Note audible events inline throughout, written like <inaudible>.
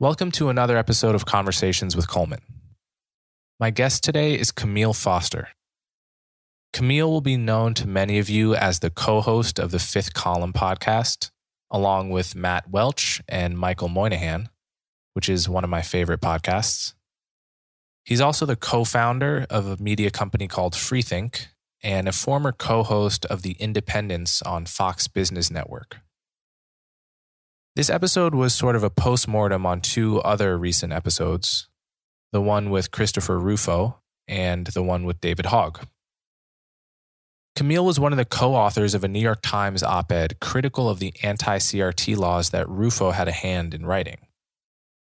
Welcome to another episode of Conversations with Coleman. My guest today is Camille Foster. Camille will be known to many of you as the co host of the Fifth Column podcast, along with Matt Welch and Michael Moynihan, which is one of my favorite podcasts. He's also the co founder of a media company called Freethink and a former co host of The Independents on Fox Business Network. This episode was sort of a post mortem on two other recent episodes the one with Christopher Rufo and the one with David Hogg. Camille was one of the co authors of a New York Times op ed critical of the anti CRT laws that Rufo had a hand in writing.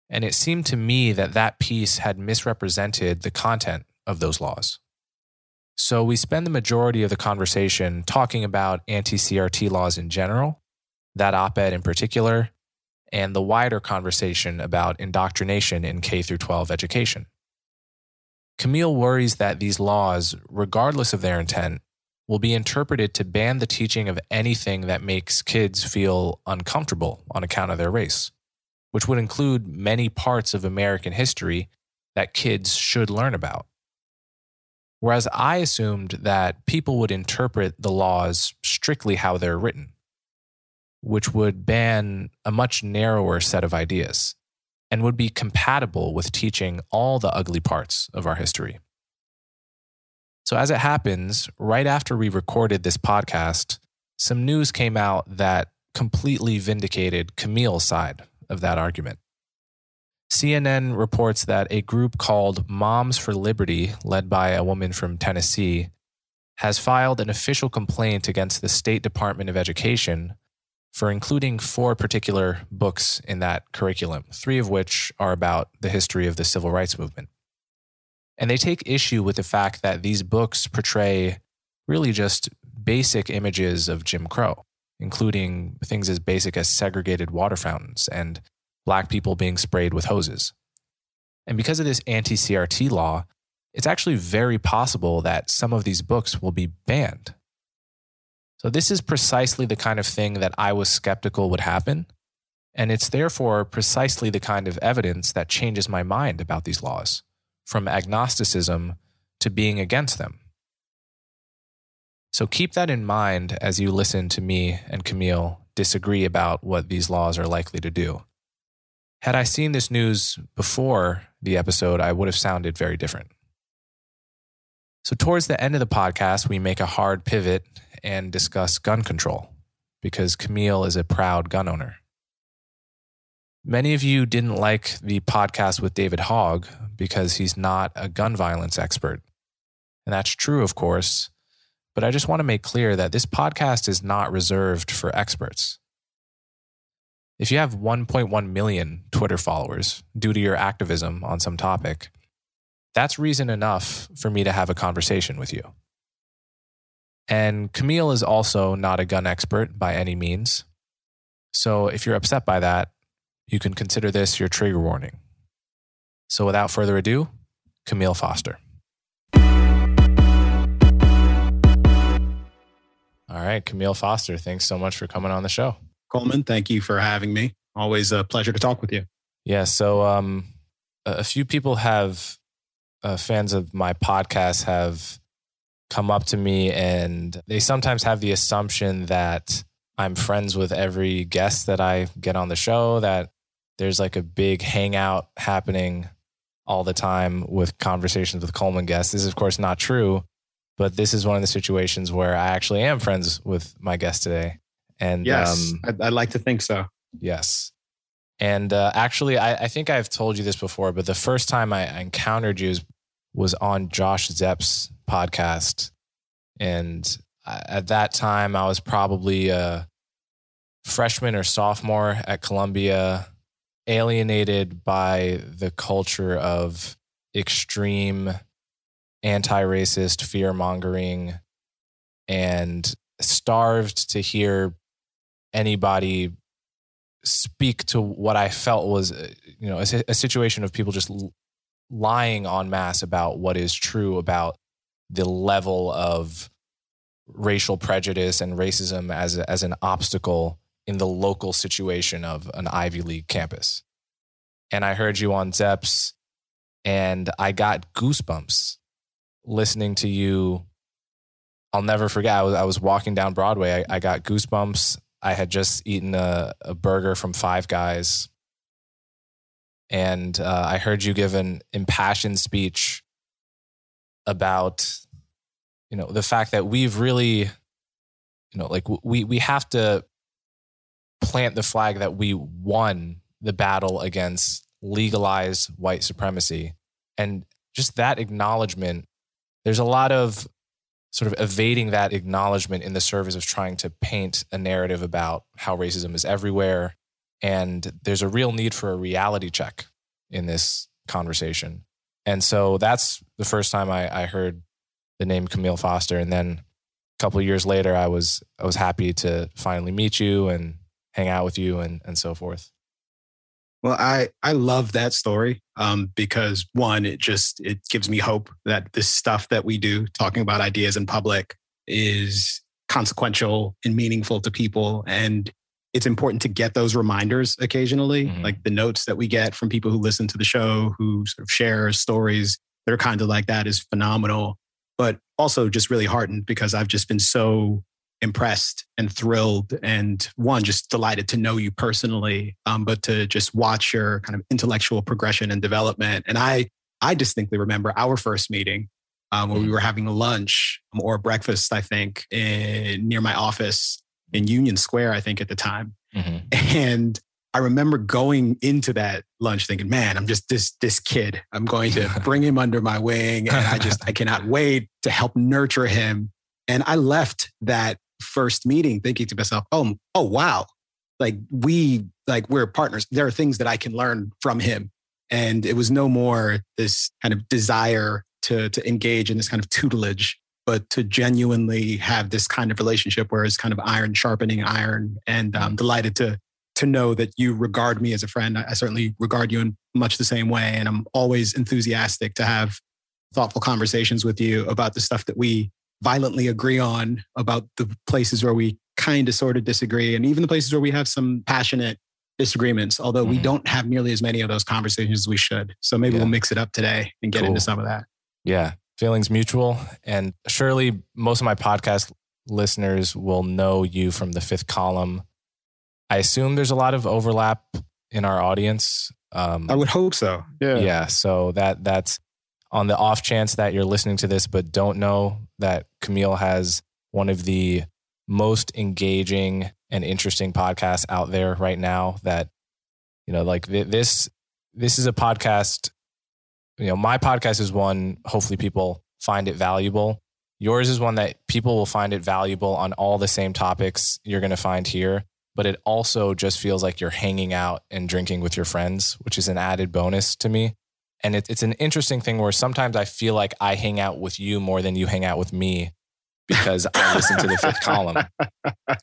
And it seemed to me that that piece had misrepresented the content of those laws. So we spend the majority of the conversation talking about anti CRT laws in general that op ed in particular, and the wider conversation about indoctrination in K 12 education. Camille worries that these laws, regardless of their intent, will be interpreted to ban the teaching of anything that makes kids feel uncomfortable on account of their race, which would include many parts of American history that kids should learn about. Whereas I assumed that people would interpret the laws strictly how they're written which would ban a much narrower set of ideas and would be compatible with teaching all the ugly parts of our history. So, as it happens, right after we recorded this podcast, some news came out that completely vindicated Camille's side of that argument. CNN reports that a group called Moms for Liberty, led by a woman from Tennessee, has filed an official complaint against the State Department of Education for including four particular books in that curriculum, three of which are about the history of the civil rights movement. And they take issue with the fact that these books portray really just basic images of Jim Crow, including things as basic as segregated water fountains and black people being sprayed with hoses. And because of this anti CRT law, it's actually very possible that some of these books will be banned so, this is precisely the kind of thing that I was skeptical would happen. And it's therefore precisely the kind of evidence that changes my mind about these laws from agnosticism to being against them. So, keep that in mind as you listen to me and Camille disagree about what these laws are likely to do. Had I seen this news before the episode, I would have sounded very different. So, towards the end of the podcast, we make a hard pivot and discuss gun control because Camille is a proud gun owner. Many of you didn't like the podcast with David Hogg because he's not a gun violence expert. And that's true, of course. But I just want to make clear that this podcast is not reserved for experts. If you have 1.1 million Twitter followers due to your activism on some topic, that's reason enough for me to have a conversation with you. And Camille is also not a gun expert by any means. So if you're upset by that, you can consider this your trigger warning. So without further ado, Camille Foster. All right, Camille Foster, thanks so much for coming on the show. Coleman, thank you for having me. Always a pleasure to talk with you. Yeah, so um, a few people have, uh, fans of my podcast have come up to me and they sometimes have the assumption that I'm friends with every guest that I get on the show, that there's like a big hangout happening all the time with conversations with Coleman guests. This is, of course, not true, but this is one of the situations where I actually am friends with my guest today. And yes, um, I'd, I'd, like to think so. Yes. And uh, actually, I, I, think I've told you this before, but the first time I encountered you was on Josh Szeps's podcast. And at that time, I was probably a freshman or sophomore at Columbia, alienated by the culture of extreme anti racist fear mongering and starved to hear anybody speak to what I felt was, uh, you know, a, a situation of people just lying en masse about what is true about the level of racial prejudice and racism as as an obstacle in the local situation of an Ivy League campus. And I heard you on Szeps and I got goosebumps listening to you. I'll never forget. I was, I was walking down Broadway. I, I got goosebumps. I had just eaten a, a burger from Five Guys. And uh, I heard you give an impassioned speech about, you know, the fact that we've really, you know, like we, we have to plant the flag that we won the battle against legalized white supremacy. And just that acknowledgement, there's a lot of sort of evading that acknowledgement in the service of trying to paint a narrative about how racism is everywhere. And there's a real need for a reality check in this conversation. And so that's the first time I, I heard the name Camille Foster. And then a couple years later, I was I was happy to finally meet you and hang out with you and and so forth. Well, I I love that story um, because one, it just it gives me hope that this stuff that we do, talking about ideas in public, is consequential and meaningful to people, and it's important to get those reminders occasionally, mm-hmm. like the notes that we get from people who listen to the show, who sort of share stories that are kind of like that is phenomenal. But also just really heartened because I've just been so impressed and thrilled and one just delighted to know you personally um, but to just watch your kind of intellectual progression and development and i i distinctly remember our first meeting um, where we mm-hmm. were having lunch or breakfast i think in, near my office in union square i think at the time mm-hmm. and i remember going into that lunch thinking man i'm just this this kid i'm going to <laughs> bring him under my wing and i just i cannot <laughs> wait to help nurture him and I left that first meeting thinking to myself, oh, oh wow, like we like we're partners. There are things that I can learn from him. And it was no more this kind of desire to to engage in this kind of tutelage, but to genuinely have this kind of relationship where it's kind of iron sharpening iron. And I'm delighted to to know that you regard me as a friend. I, I certainly regard you in much the same way. And I'm always enthusiastic to have thoughtful conversations with you about the stuff that we violently agree on about the places where we kind of sort of disagree and even the places where we have some passionate disagreements although mm-hmm. we don't have nearly as many of those conversations as we should so maybe yeah. we'll mix it up today and get cool. into some of that yeah feelings mutual and surely most of my podcast listeners will know you from the fifth column. I assume there's a lot of overlap in our audience um, i would hope so. Yeah. Yeah so that that's on the off chance that you're listening to this but don't know that Camille has one of the most engaging and interesting podcasts out there right now that you know like this this is a podcast you know my podcast is one hopefully people find it valuable yours is one that people will find it valuable on all the same topics you're going to find here but it also just feels like you're hanging out and drinking with your friends which is an added bonus to me and it, it's an interesting thing where sometimes I feel like I hang out with you more than you hang out with me because I listen to the fifth <laughs> column.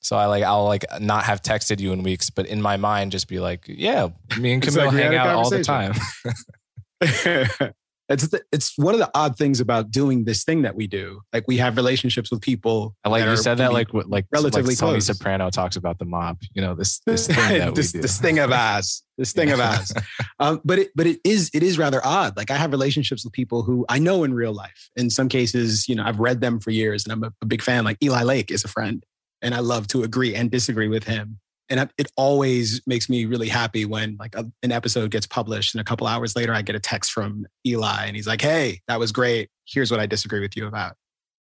So I like I'll like not have texted you in weeks, but in my mind just be like, yeah, me and Camille like hang out all the time. <laughs> <laughs> it's the, it's one of the odd things about doing this thing that we do. Like we have relationships with people. I like you said that like like relatively like Tony close. Soprano talks about the mob. You know this this <laughs> thing that this, we do. This thing of us. <laughs> This thing of us. Um, but it but it is it is rather odd. Like I have relationships with people who I know in real life. In some cases, you know, I've read them for years, and I'm a, a big fan. Like Eli Lake is a friend, and I love to agree and disagree with him and it always makes me really happy when like a, an episode gets published and a couple hours later i get a text from eli and he's like hey that was great. Here's what i disagree with you about.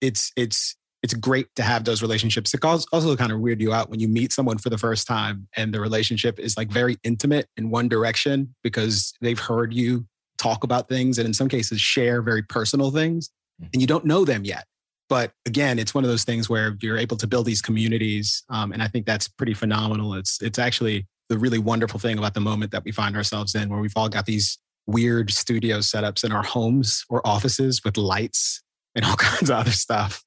It's it's it's great to have those relationships. It also kind of weird you out when you meet someone for the first time and the relationship is like very intimate in one direction because they've heard you talk about things and in some cases share very personal things mm. and you don't know them yet but again, it's one of those things where you're able to build these communities, um, and I think that's pretty phenomenal. It's it's actually the really wonderful thing about the moment that we find ourselves in, where we've all got these weird studio setups in our homes or offices with lights and all <laughs> kinds of other stuff.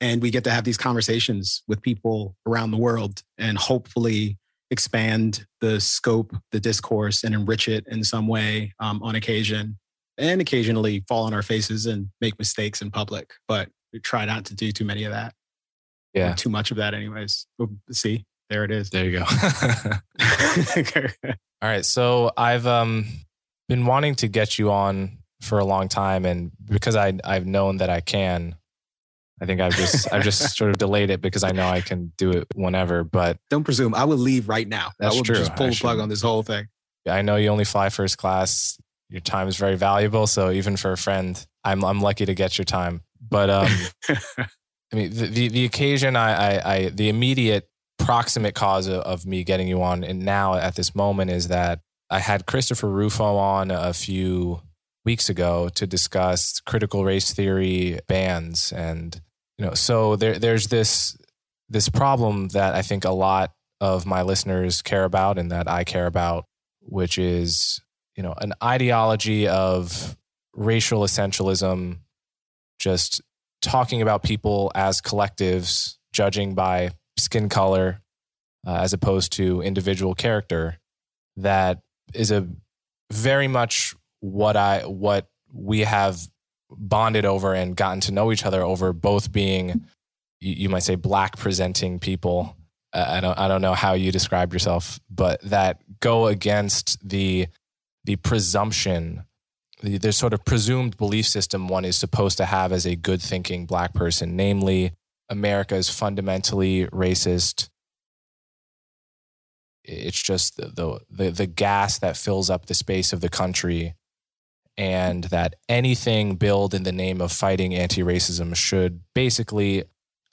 And we get to have these conversations with people around the world and hopefully expand the scope, the discourse, and enrich it in some way um, on occasion. And occasionally fall on our faces and make mistakes in public. But we try not to do too many of that. Yeah. Or too much of that, anyways. See, there it is. There you go. <laughs> All right. So I've um, been wanting to get you on for a long time. And because I, I've known that I can, I think I've just I've just sort of delayed it because I know I can do it whenever. But don't presume. I will leave right now. That's I will true. just pull the plug on this whole thing. I know you only fly first class. Your time is very valuable. So even for a friend, I'm I'm lucky to get your time. But um, <laughs> I mean, the, the, the occasion, I, I, I, the immediate proximate cause of, of me getting you on, and now at this moment is that I had Christopher Rufo on a few weeks ago to discuss critical race theory bans, and you know, so there, there's this this problem that I think a lot of my listeners care about, and that I care about, which is you know an ideology of racial essentialism just talking about people as collectives, judging by skin color uh, as opposed to individual character, that is a very much what I what we have bonded over and gotten to know each other over both being you, might say black presenting people. Uh, I don't I don't know how you describe yourself but that go against the the presumption the, sort of presumed belief system one is supposed to have as a good thinking black person, namely, America is fundamentally racist. It's just the, the, the, the gas that fills up the space of the country, and that anything billed in the name of fighting anti racism should basically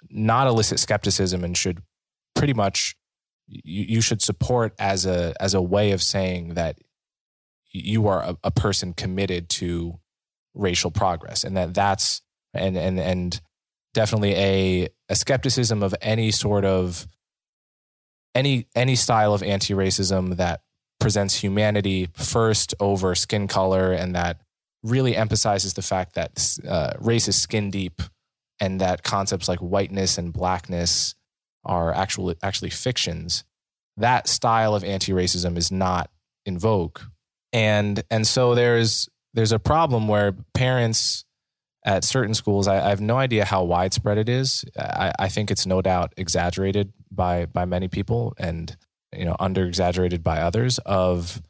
not elicit skepticism and should pretty much you, you should support as a as a way of saying that you are a, a person committed to racial progress and that that's and and and definitely a a skepticism of any sort of any any style of anti-racism that presents humanity first over skin color and that really emphasizes the fact that uh, race is skin deep and that concepts like whiteness and blackness are actually actually fictions. That style of anti-racism is not in vogue and and so there's there's a problem where parents at certain schools I, I have no idea how widespread it is I, I think it's no doubt exaggerated by by many people and you know under exaggerated by others of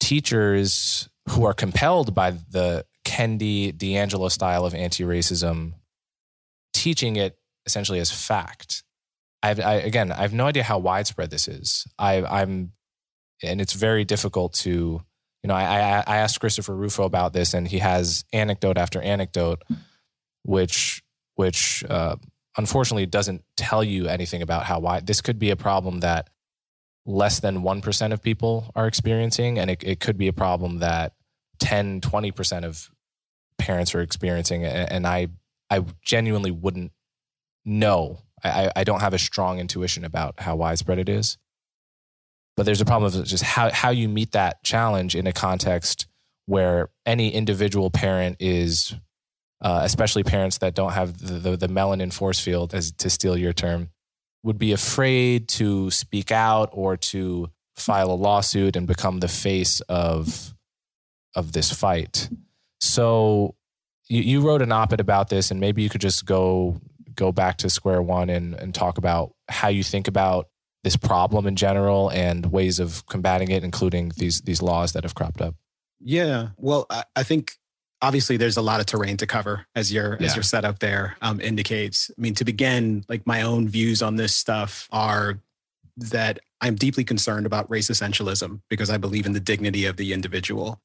teachers who are compelled by the Kendi DiAngelo style of anti-racism teaching it essentially as fact I've, I, again, I have no idea how widespread this is. I, I'm and it's very difficult to you know I, I asked christopher rufo about this and he has anecdote after anecdote which which uh, unfortunately doesn't tell you anything about how why this could be a problem that less than 1% of people are experiencing and it, it could be a problem that 10 20% of parents are experiencing and i i genuinely wouldn't know. I, I don't have a strong intuition about how widespread it is but there's a problem of just how, how you meet that challenge in a context where any individual parent is, uh, especially parents that don't have the, the, the melanin force field, as to steal your term, would be afraid to speak out or to file a lawsuit and become the face of of this fight. So you, you wrote an op-ed about this, and maybe you could just go go back to square one and, and talk about how you think about this problem in general and ways of combating it, including these these laws that have cropped up? Yeah, well, I, I think obviously there's a lot of terrain to cover as your yeah. as your setup there um, indicates. I mean, to begin, like my own views on this stuff are that I'm deeply concerned about race essentialism because I believe in the dignity of the individual.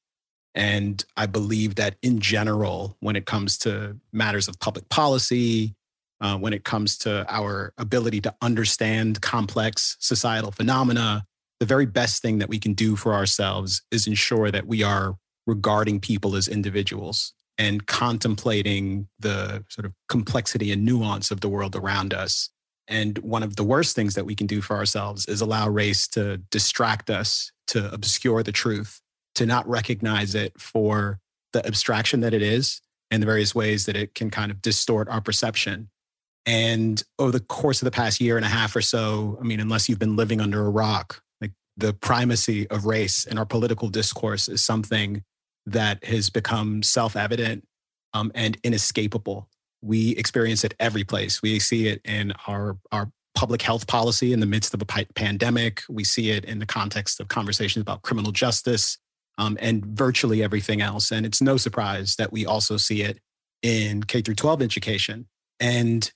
And I believe that in general, when it comes to matters of public policy, uh, when it comes to our ability to understand complex societal phenomena. The very best thing that we can do for ourselves is ensure that we are regarding people as individuals and contemplating the sort of complexity and nuance of the world around us. And one of the worst things that we can do for ourselves is allow race to distract us, to obscure the truth, to not recognize it for the abstraction that it is and the various ways that it can kind of distort our perception. And over the course of the past year and a half or so, I mean, unless you've been living under a rock, like the primacy of race in our political discourse is something that has become self evident um, and inescapable. We experience it every place. We see it in our, our public health policy in the midst of a pandemic. We see it in the context of conversations about criminal justice um, and virtually everything else. And it's no surprise that we also see it in K through 12 education. And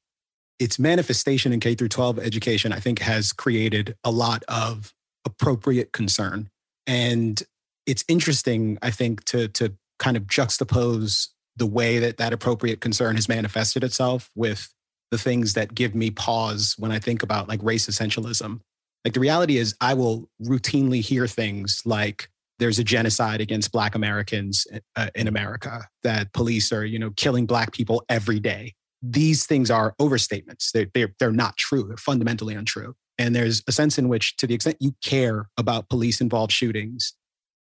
its manifestation in K through 12 education, I think, has created a lot of appropriate concern. And it's interesting, I think, to to kind of juxtapose the way that that appropriate concern has manifested itself with the things that give me pause when I think about like race essentialism. Like the reality is, I will routinely hear things like there's a genocide against Black Americans uh, in America, that police are, you know, killing Black people every day. These things are overstatements. They're, they're, they're not true. They're fundamentally untrue. And there's a sense in which, to the extent you care about police involved shootings,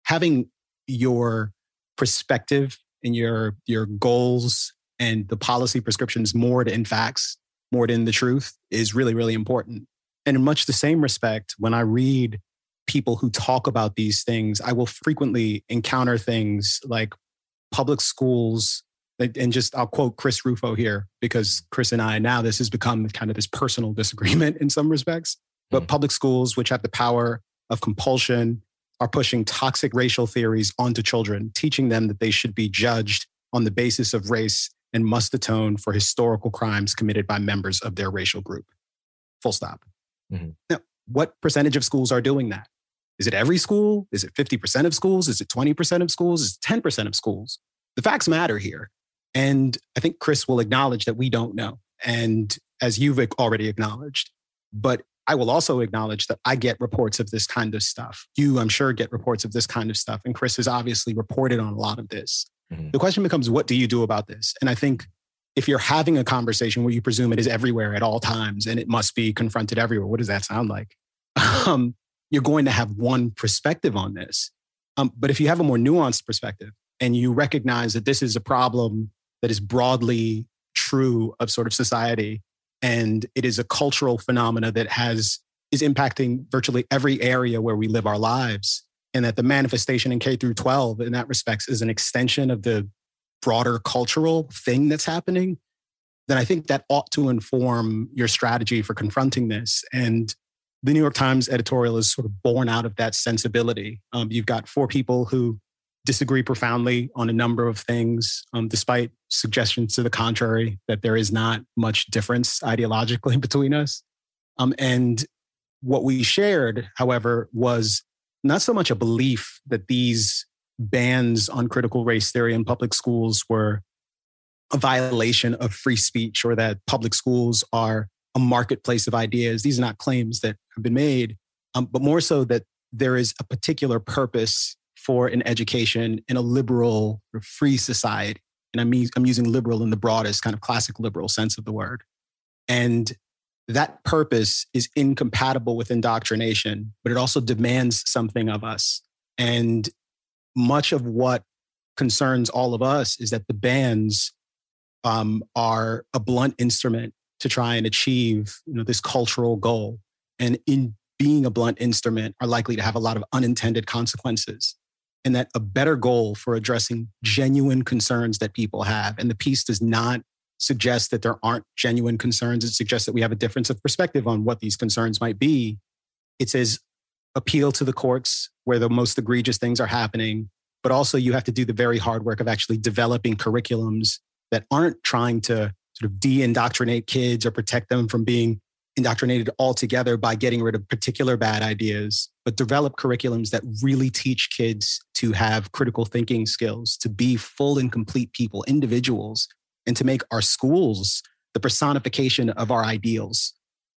having your perspective and your your goals and the policy prescriptions moored in facts, moored in the truth is really, really important. And in much the same respect, when I read people who talk about these things, I will frequently encounter things like public schools. And just I'll quote Chris Rufo here because Chris and I now this has become kind of this personal disagreement in some respects. But mm. public schools, which have the power of compulsion are pushing toxic racial theories onto children, teaching them that they should be judged on the basis of race and must atone for historical crimes committed by members of their racial group. Full stop. Mm-hmm. Now, what percentage of schools are doing that? Is it every school? Is it 50% of schools? Is it 20% of schools? Is it 10% of schools? The facts matter here. And I think Chris will acknowledge that we don't know. And as you've already acknowledged, but I will also acknowledge that I get reports of this kind of stuff. You, I'm sure, get reports of this kind of stuff. And Chris has obviously reported on a lot of this. Mm-hmm. The question becomes, what do you do about this? And I think if you're having a conversation where you presume it is everywhere at all times and it must be confronted everywhere, what does that sound like? <laughs> Um, you're going to have one perspective on this. Um, but if you have a more nuanced perspective and you recognize that this is a problem that is broadly true of sort of society and it is a cultural phenomena that has is impacting virtually every area where we live our lives and that the manifestation in K through 12 in that respects is an extension of the broader cultural thing that's happening then I think that ought to inform your strategy for confronting this. And the New York Times editorial is sort of born out of that sensibility. Um, you've got four people who disagree profoundly on a number of things, um, despite suggestions to the contrary that there is not much difference ideologically <laughs> between us. Um, and what we shared, however, was not so much a belief that these bans on critical race theory in public schools were a violation of free speech or that public schools are a marketplace of ideas. These are not claims that have been made, um, but more so that there is a particular purpose for an education in a liberal or free society. And I'm, I'm using liberal in the broadest kind of classic liberal sense of the word. And that purpose is incompatible with indoctrination, but it also demands something of us. And much of what concerns all of us is that the bans um, are a blunt instrument to try and achieve you know, this cultural goal. And in being a blunt instrument, are likely to have a lot of unintended consequences and that a better goal for addressing genuine concerns that people have. And the piece does not suggest that there aren't genuine concerns. It suggests that we have a difference of perspective on what these concerns might be. It says appeal to the courts where the most egregious things are happening, but also you have to do the very hard work of actually developing curriculums that aren't trying to sort of de indoctrinate kids or protect them from being indoctrinated altogether by getting rid of particular bad ideas, but develop curriculums that really teach kids to have critical thinking skills, to be full and complete people, individuals, and to make our schools the personification of our ideals,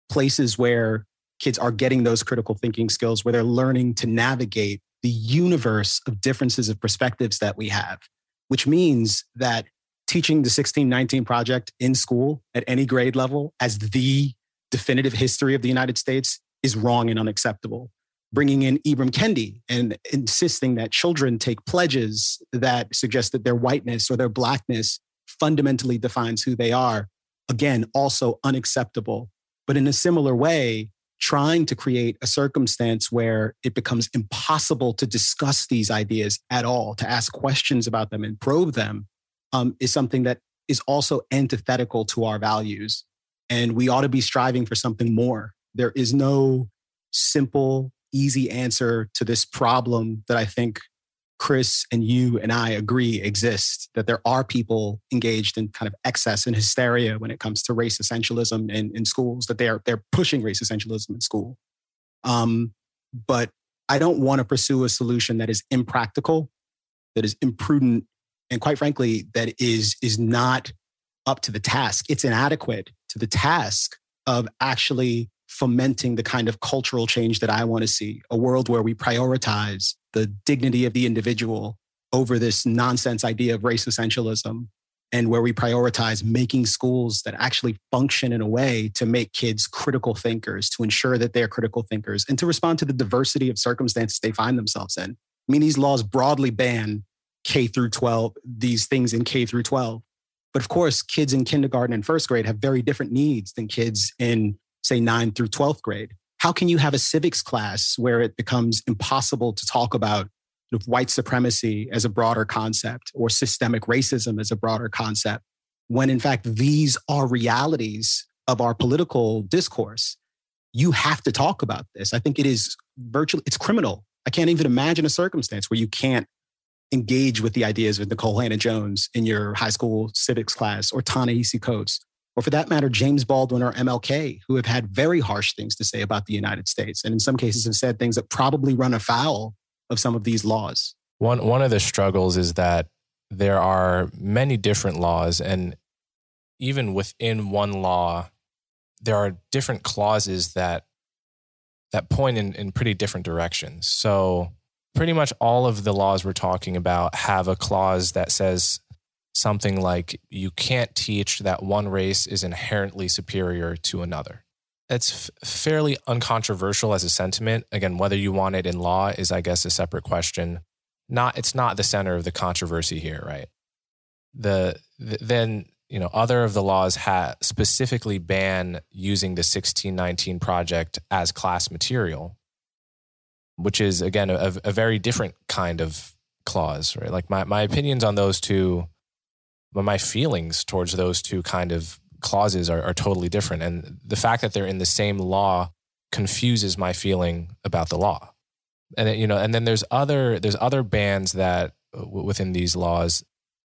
places where kids are getting those critical thinking skills, where they're learning to navigate the universe of differences of perspectives that we have. which means that teaching the 1619 project in school at any grade level as the definitive history of the United States is wrong and unacceptable. Bringing in Ibram Kendi and insisting that children take pledges that suggest that their whiteness or their blackness fundamentally defines who they are, again, also unacceptable. But in a similar way, trying to create a circumstance where it becomes impossible to discuss these ideas at all, to ask questions about them and probe them, um, is something that is also antithetical to our values. And we ought to be striving for something more. There is no simple, easy answer to this problem that I think Chris and you and I agree exist that there are people engaged in kind of excess and hysteria when it comes to race essentialism in, in schools, that they're they're pushing race essentialism in school. Um, but I don't want to pursue a solution that is impractical, that is imprudent, and quite frankly, that is is not up to the task. It's inadequate to the task of actually fomenting the kind of cultural change that I want to see a world where we prioritize the dignity of the individual over this nonsense idea of race essentialism and where we prioritize making schools that actually function in a way to make kids critical thinkers, to ensure that they're critical thinkers, and to respond to the diversity of circumstances they find themselves in. I mean, these laws broadly ban K through 12, these things in K through 12. But of course, kids in kindergarten and first grade have very different needs than kids in say, nine through 12th grade? How can you have a civics class where it becomes impossible to talk about white supremacy as a broader concept or systemic racism as a broader concept when in fact these are realities of our political discourse? You have to talk about this. I think it is virtually it's criminal. I can't even imagine a circumstance where you can't engage with the ideas of Nicole Hannah-Jones in your high school civics class or Ta-Nehisi Coates or for that matter, James Baldwin or MLK, who have had very harsh things to say about the United States, and in some cases have said things that probably run afoul of some of these laws. One one of the struggles is that there are many different laws, and even within one law, there are different clauses that that point in, in pretty different directions. So pretty much all of the laws we're talking about have a clause that says something like you can't teach that one race is inherently superior to another. It's f- fairly uncontroversial as a sentiment. Again, whether you want it in law is, I guess, a separate question. Not, it's not the center of the controversy here, right? The, the then you know other of the laws ha- specifically ban using the 1619 project as class material, which is again a, a very different kind of clause, right? Like my my opinions on those two my feelings towards those two kind of clauses are, are totally different. And the fact that they're in the same law confuses my feeling about the law. And then, you know, and then there's other there's other bans that within these laws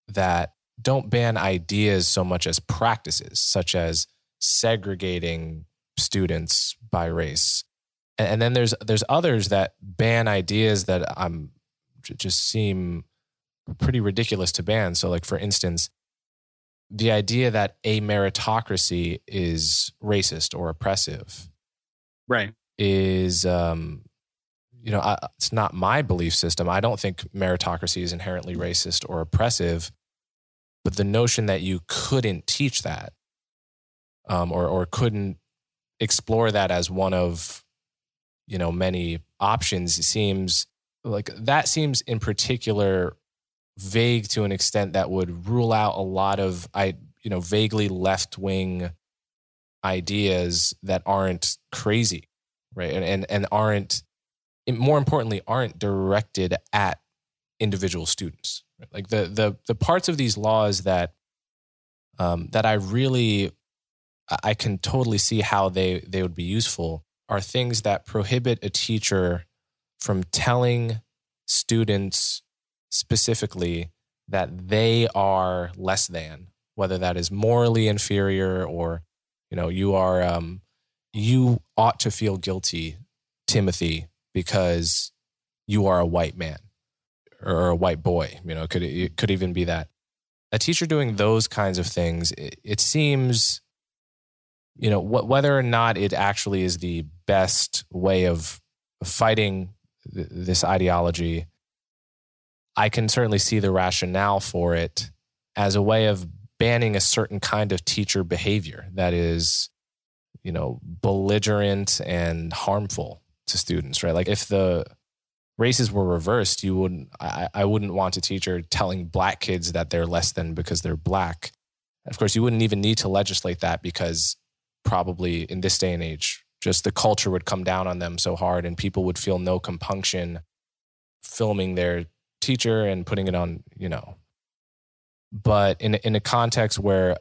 that don't ban ideas so much as practices, such as segregating students by race. And, and then there's there's others that ban ideas that I'm just seem pretty ridiculous to ban. So, like for instance, the idea that a meritocracy is racist or oppressive right is um you know I, it's not my belief system i don't think meritocracy is inherently racist or oppressive but the notion that you couldn't teach that um, or or couldn't explore that as one of you know many options seems like that seems in particular vague to an extent that would rule out a lot of I you know vaguely left wing ideas that aren't crazy, right? And and, and aren't more importantly aren't directed at individual students. Right? Like the the the parts of these laws that um, that I really I can totally see how they they would be useful are things that prohibit a teacher from telling students specifically that they are less than, whether that is morally inferior or, you know, you are, um, you ought to feel guilty, Timothy, because you are a white man or a white boy. You know, could it could even be that a teacher doing those kinds of things. It, it seems, you know, wh- whether or not it actually is the best way of fighting th- this ideology I can certainly see the rationale for it as a way of banning a certain kind of teacher behavior that is, you know, belligerent and harmful to students, right? Like if the races were reversed, you wouldn't I, I wouldn't want a teacher telling black kids that they're less than because they're black. Of course, you wouldn't even need to legislate that because probably in this day and age, just the culture would come down on them so hard and people would feel no compunction filming their teacher and putting it on, you know. But in in a context where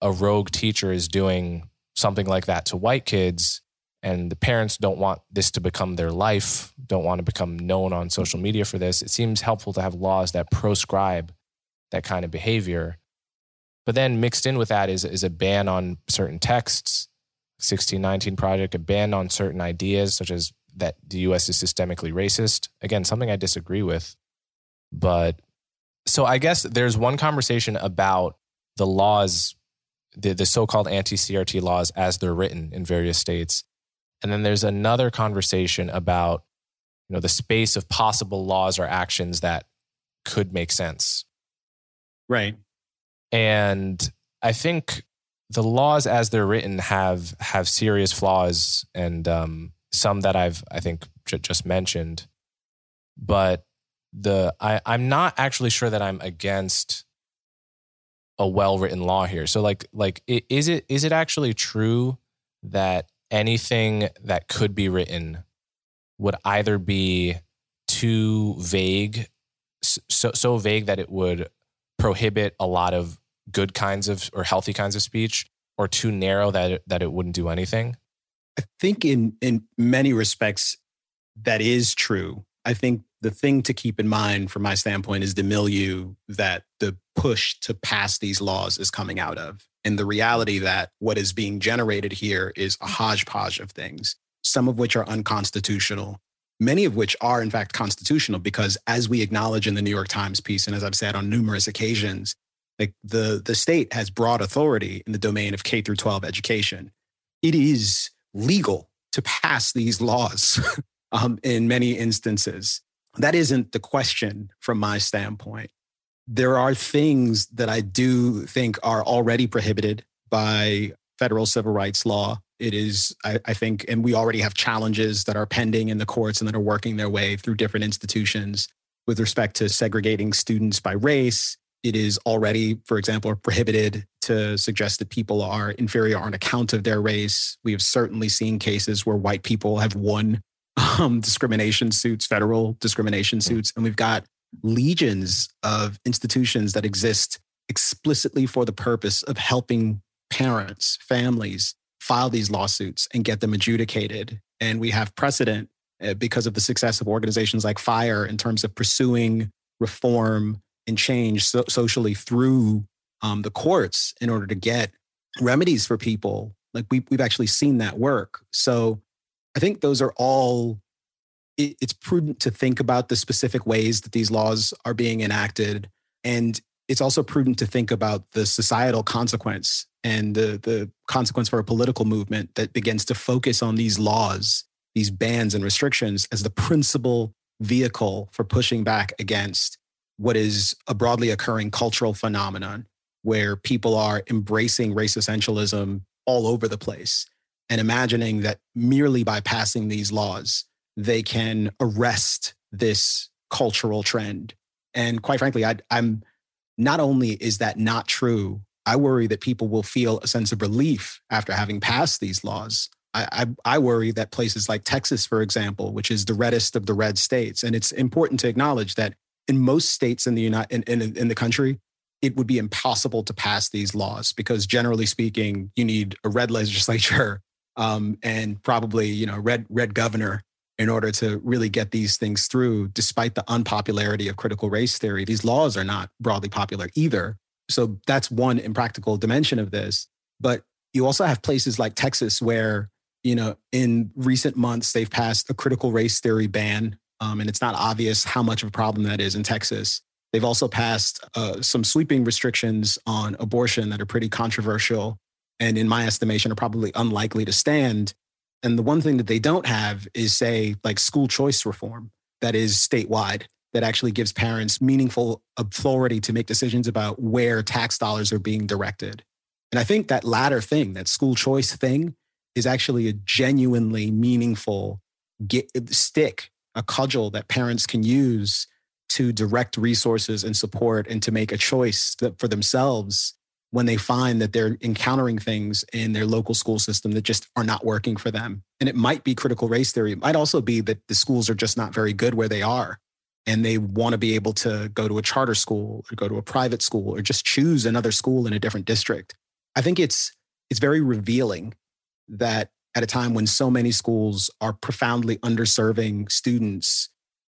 a rogue teacher is doing something like that to white kids and the parents don't want this to become their life, don't want to become known on social media for this, it seems helpful to have laws that proscribe that kind of behavior. But then mixed in with that is, is a ban on certain texts, 1619 Project, a ban on certain ideas, such as that the US is systemically racist. Again, something I disagree with. But so I guess there's one conversation about the laws, the, the so called anti CRT laws as they're written in various states. And then there's another conversation about you know the space of possible laws or actions that could make sense. Right. And I think the laws as they're written have have serious flaws and um, some that I've I think j- just mentioned. But the I, I'm not actually sure that I'm against a well written law here. So like like is it is it actually true that anything that could be written would either be too vague so so vague that it would prohibit a lot of good kinds of or healthy kinds of speech or too narrow that it, that it wouldn't do anything? I think in in many respects that is true. I think the thing to keep in mind from my standpoint is the milieu that the push to pass these laws is coming out of. And the reality that what is being generated here is a hodgepodge of things, some of which are unconstitutional, many of which are in fact constitutional because as we acknowledge in the New York Times piece and as I've said on numerous occasions, like the the state has broad authority in the domain of K through 12 education. It is legal to pass these laws <laughs> um, in many instances. That isn't the question from my standpoint. There are things that I do think are already prohibited by federal civil rights law. It is, I, I think, and we already have challenges that are pending in the courts and that are working their way through different institutions with respect to segregating students by race, it is already, for example, prohibited to suggest that people are inferior on account of their race. We have certainly seen cases where white people have won um, discrimination suits, federal discrimination hmm. suits, and we've got legions of institutions that exist explicitly for the purpose of helping parents, families file these lawsuits and get them adjudicated. And we have precedent uh, because of the success of organizations like FIRE in terms of pursuing reform and change so- socially through um, the courts in order to get remedies for people. Like we, we've actually seen that work. So I think those are all, it, it's prudent to think about the specific ways that these laws are being enacted. And it's also prudent to think about the societal consequence and the, the consequence for a political movement that begins to focus on these laws, these bans and restrictions as the principal vehicle for pushing back against what is a broadly occurring cultural phenomenon where people are embracing race essentialism all over the place and imagining that merely by passing these laws, they can arrest this cultural trend. And quite frankly, I, am not only is that not true, I worry that people will feel a sense of relief after having passed these laws. I, I, I worry that places like Texas, for example, which is the reddest of the red states, and it's important to acknowledge that in most states in the United in, in, in the country, it would be impossible to pass these laws because generally speaking, you need a red <laughs> legislature um, and probably you know red red governor in order to really get these things through. Despite the unpopularity of critical race theory, these laws are not broadly popular either. So that's one impractical dimension of this. But you also have places like Texas where you know in recent months they've passed a critical race theory ban um, and it's not obvious how much of a problem that is in Texas. They've also passed uh, some sweeping restrictions on abortion that are pretty controversial and, in my estimation, are probably unlikely to stand. And the one thing that they don't have is, say, like school choice reform that is statewide that actually gives parents meaningful authority to make decisions about where tax dollars are being directed. And I think that latter thing, that school choice thing, is actually a genuinely meaningful get, stick, a cudgel that parents can use to direct resources and support and to make a choice for themselves when they find that they're encountering things in their local school system that just are not working for them. And it might be critical race theory. It might also be that the schools are just not very good where they are. And they want to be able to go to a charter school or go to a private school or just choose another school in a different district. I think it's it's very revealing that at a time when so many schools are profoundly underserving students,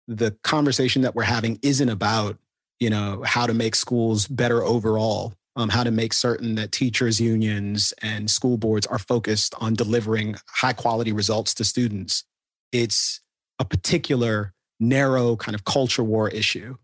the conversation that we're having isn't about, you know, how to make schools better overall, um, how to make certain that teachers unions and school boards are focused on delivering high quality results to students. It's a particular narrow kind of culture war issue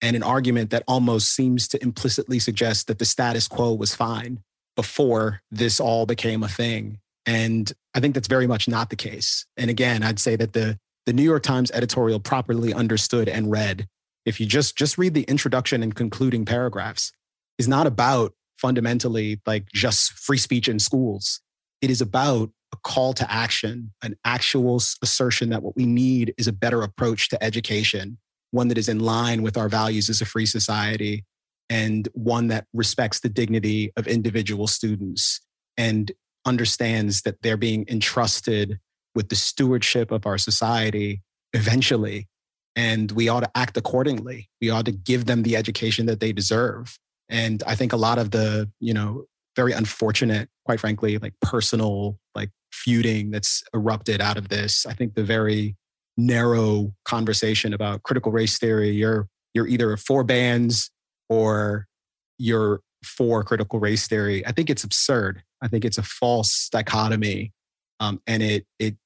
and an argument that almost seems to implicitly suggest that the status quo was fine before this all became a thing and I think that's very much not the case. And again, I'd say that the, the New York Times editorial properly understood and read, if you just, just read the introduction and concluding paragraphs, is not about fundamentally like just free speech in schools. It is about a call to action, an actual assertion that what we need is a better approach to education, one that is in line with our values as a free society, and one that respects the dignity of individual students and understands that they're being entrusted with the stewardship of our society eventually. And we ought to act accordingly. We ought to give them the education that they deserve. And I think a lot of the, you know, very unfortunate, quite frankly, like personal, like feuding that's erupted out of this. I think the very narrow conversation about critical race theory, you're you're either for bans or you're for critical race theory. I think it's absurd. I think it's a false dichotomy, um, and it it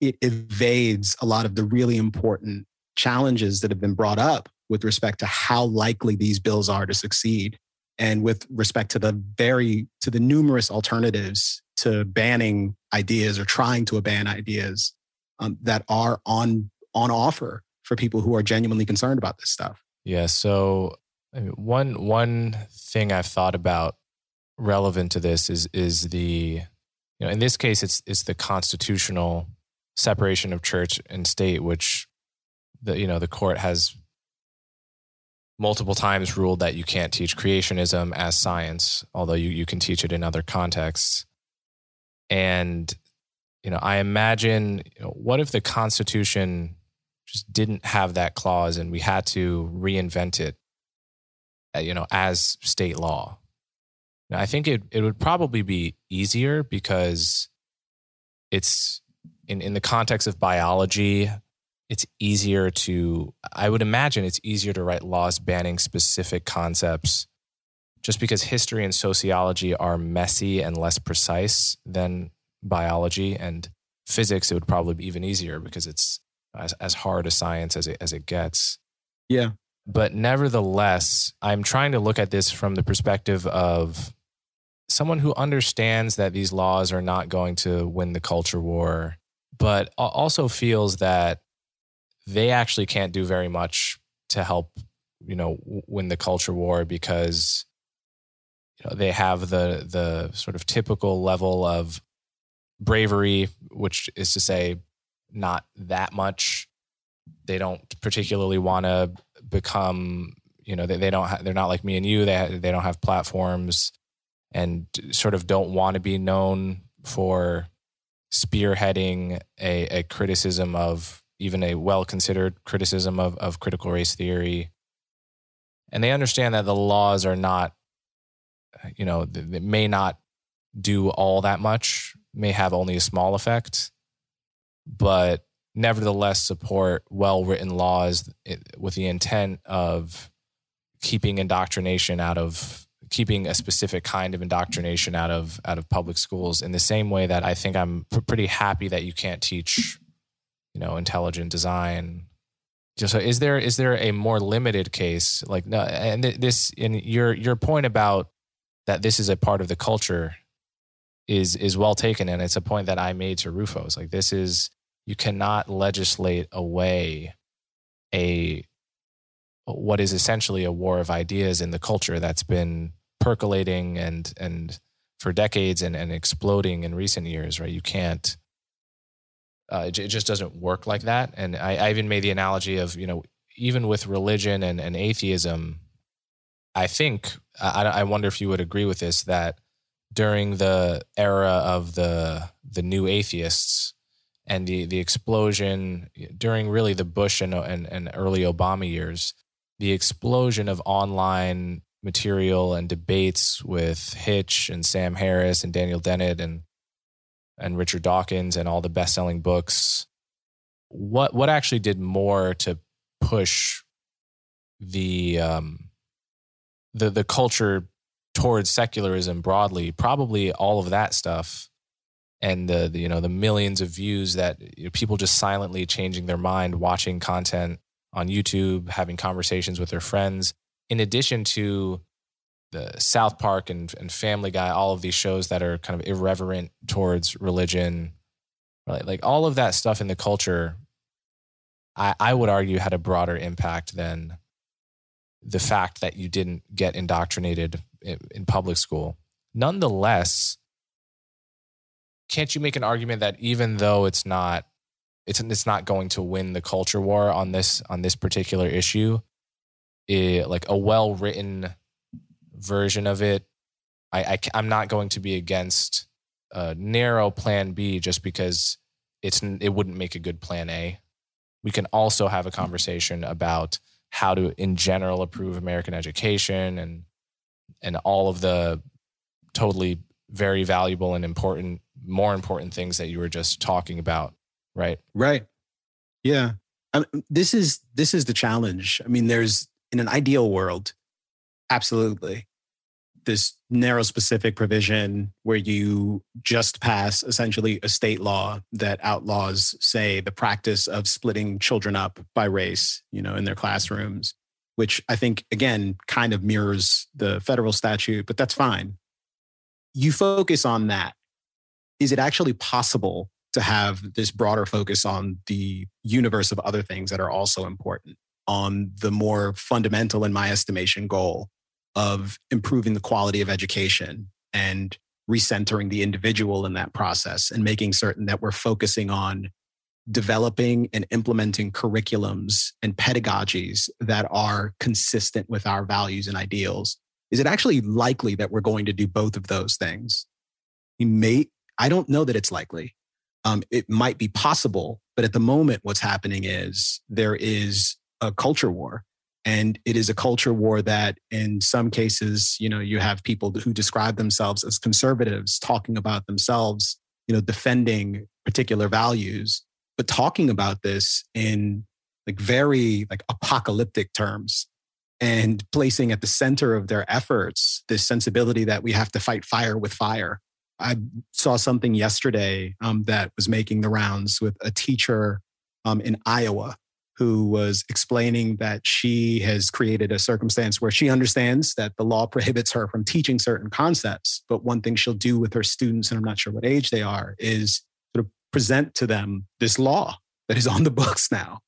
it evades a lot of the really important challenges that have been brought up with respect to how likely these bills are to succeed, and with respect to the very to the numerous alternatives to banning ideas or trying to ban ideas um, that are on on offer for people who are genuinely concerned about this stuff. Yeah. So I mean, one one thing I've thought about relevant to this is is the you know in this case it's it's the constitutional separation of church and state which the you know the court has multiple times ruled that you can't teach creationism as science although you you can teach it in other contexts and you know i imagine you know, what if the constitution just didn't have that clause and we had to reinvent it uh, you know, as state law. I think it it would probably be easier because it's in in the context of biology, it's easier to I would imagine it's easier to write laws banning specific concepts just because history and sociology are messy and less precise than biology and physics it would probably be even easier because it's as, as hard a science as it as it gets. Yeah. But nevertheless, I'm trying to look at this from the perspective of someone who understands that these laws are not going to win the culture war, but also feels that they actually can't do very much to help, you know, win the culture war because you know, they have the the sort of typical level of bravery, which is to say, not that much. They don't particularly want to become you know they, they don't ha- they're not like me and you they ha- they don't have platforms and sort of don't want to be known for spearheading a, a criticism of even a well considered criticism of, of critical race theory. And they understand that the laws are not you know they may not do all that much may have only a small effect but nevertheless support well written laws eh, with the intent of keeping indoctrination out of keeping a specific kind of indoctrination out of out of public schools in the same way that I think I'm pr- pretty happy that you can't teach you know intelligent design. So is there is there a more limited case like no and this in your your point about that this is a part of the culture is is well taken and it's a point that I made to Rufus like this is you cannot legislate away a what is essentially a war of ideas in the culture that's been percolating and and for decades and, and exploding in recent years right? You can't uh, it, it, just doesn't work like that. And I, I even made the analogy of you know even with religion and, and atheism i think I, I wonder if you would agree with this that during the era of the the new atheists and the the explosion during really the Bush and, and, and early Obama years, the explosion of online material and debates with Hitch and Sam Harris and Daniel Dennett and and Richard Dawkins and all the best-selling books. What what actually did more to push the um, the the culture towards secularism broadly? Probably all of that stuff and the, the, you know the millions of views that people just silently changing their mind watching content on YouTube, having conversations with their friends, in addition to the South Park and, and Family Guy, all of these shows that are kind of irreverent towards religion, right? Like all of that stuff in the culture, I, I would argue had a broader impact than the fact that you didn't get indoctrinated in, in public school. Nonetheless, can't you make an argument that even though it's not it's it's not going to win the culture war on this on this particular issue, it, like a well written version of it, I, I I'm not going to be against a narrow plan B just because it's it wouldn't make a good plan A. We can also have a conversation about how to in general improve American education and and all of the totally very valuable and important more important things that you were just talking about right? Right. Yeah. I mean, this is this is the challenge. I mean there's in an ideal world absolutely this narrow specific provision where you just pass essentially a state law that outlaws say the practice of splitting children up by race you know in their classrooms which i think again kind of mirrors the federal statute but that's fine. You focus on that. Is it actually possible to have this broader focus on the universe of other things that are also important, on the more fundamental, in my estimation, goal of improving the quality of education and recentering the individual in that process and making certain that we're focusing on developing and implementing curriculums and pedagogies that are consistent with our values and ideals is it actually likely that we're going to do both of those things we may I don't know that it's likely. Um, it might be possible, but at the moment, what's happening is there is a culture war. And it is a culture war that, in some cases, you know, you have people who describe themselves as conservatives talking about themselves, you know, defending particular values, but talking about this in like very like apocalyptic terms and placing at the center of their efforts this sensibility that we have to fight fire with fire I saw something yesterday um, that was making the rounds with a teacher um, in Iowa who was explaining that she has created a circumstance where she understands that the law prohibits her from teaching certain concepts. But one thing she'll do with her students, and I'm not sure what age they are, is sort of present to them this law that is on the <laughs> books now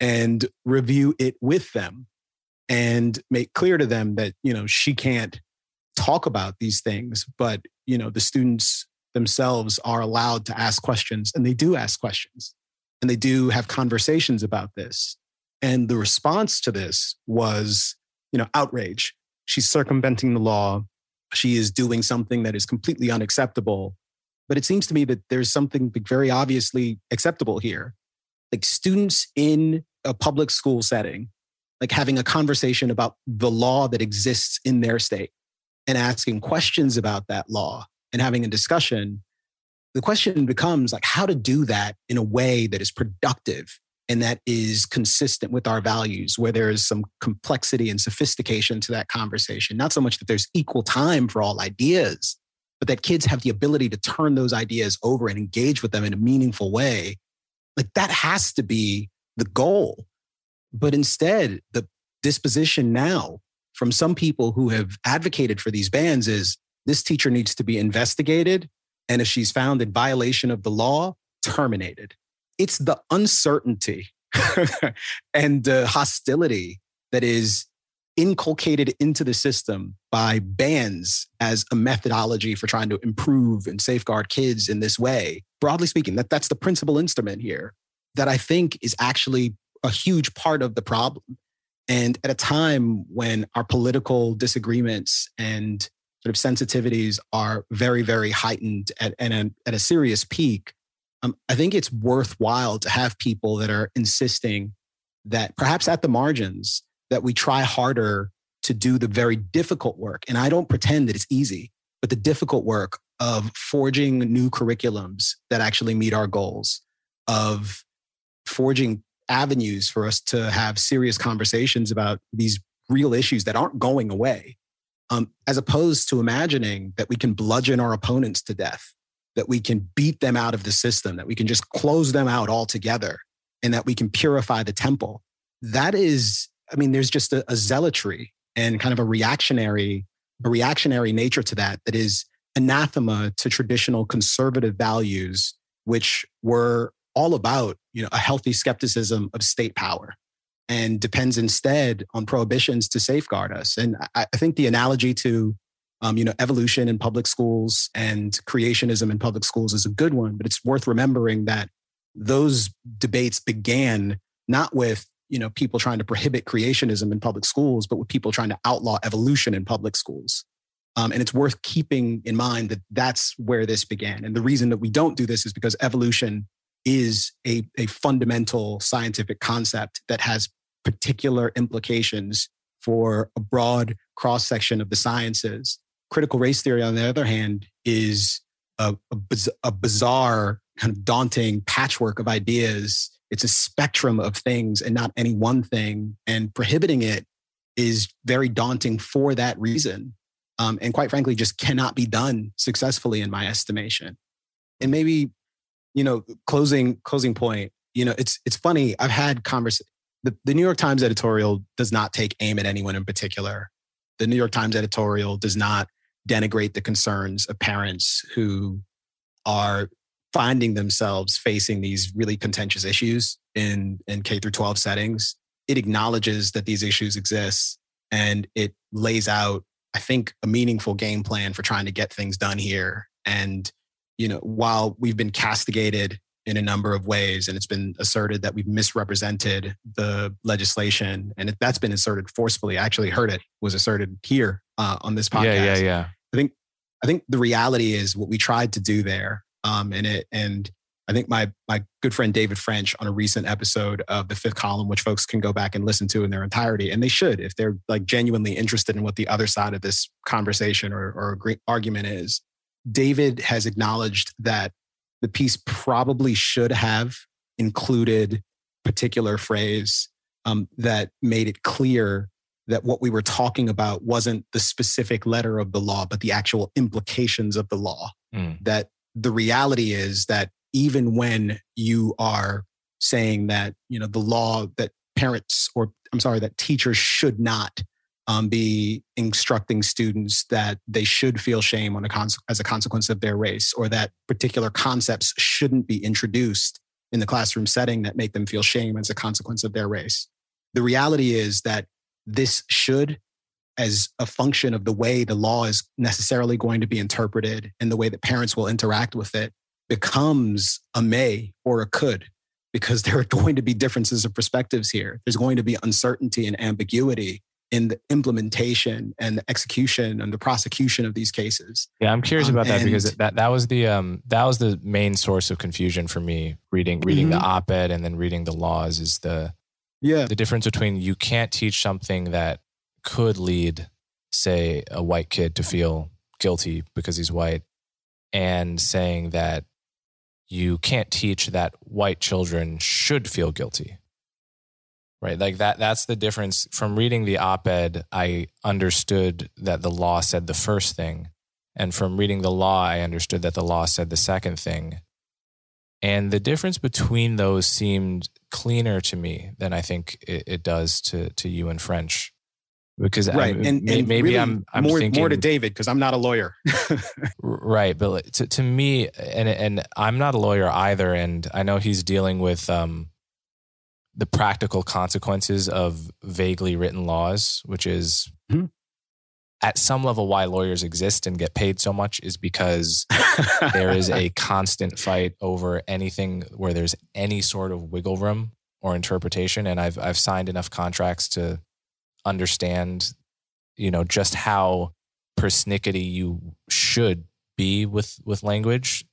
and review it with them and make clear to them that, you know, she can't talk about these things, but you know the students themselves are allowed to ask questions, and they do ask questions, and they do have conversations about this. And the response to this was, you know, outrage. She's circumventing the law. She is doing something that is completely unacceptable. But it seems to me that there's something very obviously acceptable here. Like students in a public school setting, like having a conversation about the law that exists in their state and asking questions about that law and having a discussion, the question becomes like how to do that in a way that is productive and that is consistent with our values, where there is some complexity and sophistication to that conversation. Not so much that there's equal time for all ideas, but that kids have the ability to turn those ideas over and engage with them in a meaningful way. Like that has to be the goal. But instead, the disposition now from some people who have advocated for these bans is this teacher needs to be investigated. And if she's found in violation of the law, terminated. It's the uncertainty <laughs> and the hostility that is inculcated into the system by bans as a methodology for trying to improve and safeguard kids in this way broadly speaking that that's the principal instrument here that i think is actually a huge part of the problem and at a time when our political disagreements and sort of sensitivities are very very heightened at, at, a, at a serious peak um, i think it's worthwhile to have people that are insisting that perhaps at the margins that we try harder to do the very difficult work. And I don't pretend that it's easy, but the difficult work of forging new curriculums that actually meet our goals, of forging avenues for us to have serious conversations about these real issues that aren't going away, um, as opposed to imagining that we can bludgeon our opponents to death, that we can beat them out of the system, that we can just close them out altogether, and that we can purify the temple. That is I mean, there's just a, a zealotry and kind of a reactionary, a reactionary nature to that that is anathema to traditional conservative values, which were all about you know a healthy skepticism of state power and depends instead on prohibitions to safeguard us. And I, I think the analogy to um, you know evolution in public schools and creationism in public schools is a good one, but it's worth remembering that those debates began not with you know people trying to prohibit creationism in public schools but with people trying to outlaw evolution in public schools um, and it's worth keeping in mind that that's where this began and the reason that we don't do this is because evolution is a, a fundamental scientific concept that has particular implications for a broad cross section of the sciences critical race theory on the other hand is a, a, a bizarre kind of daunting patchwork of ideas it's a spectrum of things and not any one thing. And prohibiting it is very daunting for that reason. Um, and quite frankly, just cannot be done successfully in my estimation. And maybe, you know, closing closing point. You know, it's it's funny. I've had conversations. The, the New York Times editorial does not take aim at anyone in particular. The New York Times editorial does not denigrate the concerns of parents who are finding themselves facing these really contentious issues in in K through 12 settings, it acknowledges that these issues exist and it lays out I think a meaningful game plan for trying to get things done here and you know while we've been castigated in a number of ways and it's been asserted that we've misrepresented the legislation and that's been asserted forcefully I actually heard it was asserted here uh, on this podcast yeah yeah yeah I think I think the reality is what we tried to do there um, in it. And I think my my good friend David French on a recent episode of the Fifth Column, which folks can go back and listen to in their entirety, and they should if they're like genuinely interested in what the other side of this conversation or, or argument is. David has acknowledged that the piece probably should have included particular phrase um, that made it clear that what we were talking about wasn't the specific letter of the law, but the actual implications of the law. Mm. That the reality is that even when you are saying that you know the law that parents or i'm sorry that teachers should not um, be instructing students that they should feel shame on a as a consequence of their race or that particular concepts shouldn't be introduced in the classroom setting that make them feel shame as a consequence of their race. The reality is that this should as a function of the way the law is necessarily going to be interpreted and the way that parents will interact with it becomes a may or a could because <laughs> there are going to be differences of perspectives here. There's going to be uncertainty and ambiguity in the implementation and the execution and the prosecution of these cases. Yeah, I'm curious um, about that because that that was the um that was the main source of confusion for me reading reading mm-hmm. the op-ed and then reading the laws is the yeah the difference between you can't teach something that could lead, say, a white kid to feel guilty because he's white, and saying that you can't teach that white children should feel guilty. Right. Like that, that's the difference. From reading the op ed, I understood that the law said the first thing. And from reading the law, I understood that the law said the second thing. And the difference between those seemed cleaner to me than I think it, it does to, to you in French because right I, and, and maybe really I'm, I'm more thinking, more to David because I'm not a lawyer. <laughs> right, but to to me, and and I'm not a lawyer either, and I know he's dealing with um the practical consequences of vaguely written laws, which is mm-hmm. at some level why lawyers exist and get paid so much is because <laughs> there is a constant fight over anything where there's any sort of wiggle room or interpretation. And I've I've signed enough contracts to understand, you know, just how persnickety you should be with with language.